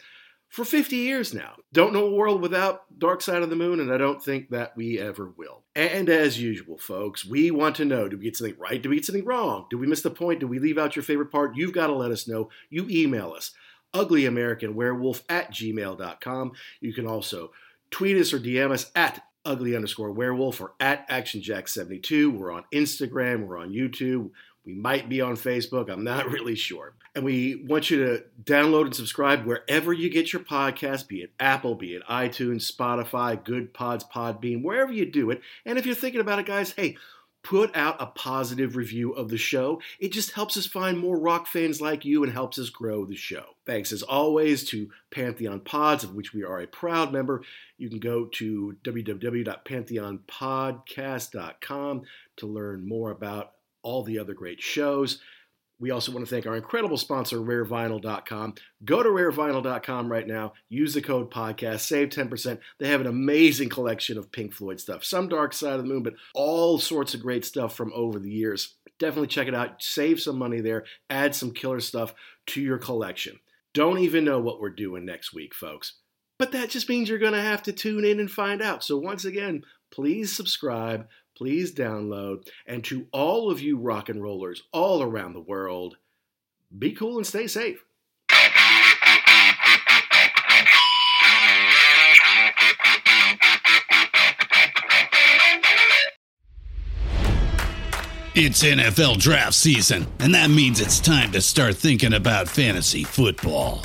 for 50 years now. Don't know a world without Dark Side of the Moon, and I don't think that we ever will. And as usual, folks, we want to know do we get something right? Do we get something wrong? Do we miss the point? Do we leave out your favorite part? You've got to let us know. You email us, uglyamericanwerewolf at gmail.com. You can also tweet us or DM us at ugly underscore werewolf or at actionjack72. We're on Instagram, we're on YouTube. We might be on Facebook. I'm not *laughs* really sure. And we want you to download and subscribe wherever you get your podcast, be it Apple, be it iTunes, Spotify, Goodpods, Podbean, wherever you do it. And if you're thinking about it, guys, hey, put out a positive review of the show. It just helps us find more rock fans like you and helps us grow the show. Thanks as always to Pantheon Pods, of which we are a proud member. You can go to www.pantheonpodcast.com to learn more about all the other great shows. We also want to thank our incredible sponsor, rarevinyl.com. Go to rarevinyl.com right now. Use the code podcast. Save 10%. They have an amazing collection of Pink Floyd stuff. Some Dark Side of the Moon, but all sorts of great stuff from over the years. Definitely check it out. Save some money there. Add some killer stuff to your collection. Don't even know what we're doing next week, folks. But that just means you're going to have to tune in and find out. So, once again, please subscribe please download. And to all of you rock and rollers all around the world, be cool and stay safe. It's NFL draft season, and that means it's time to start thinking about fantasy football.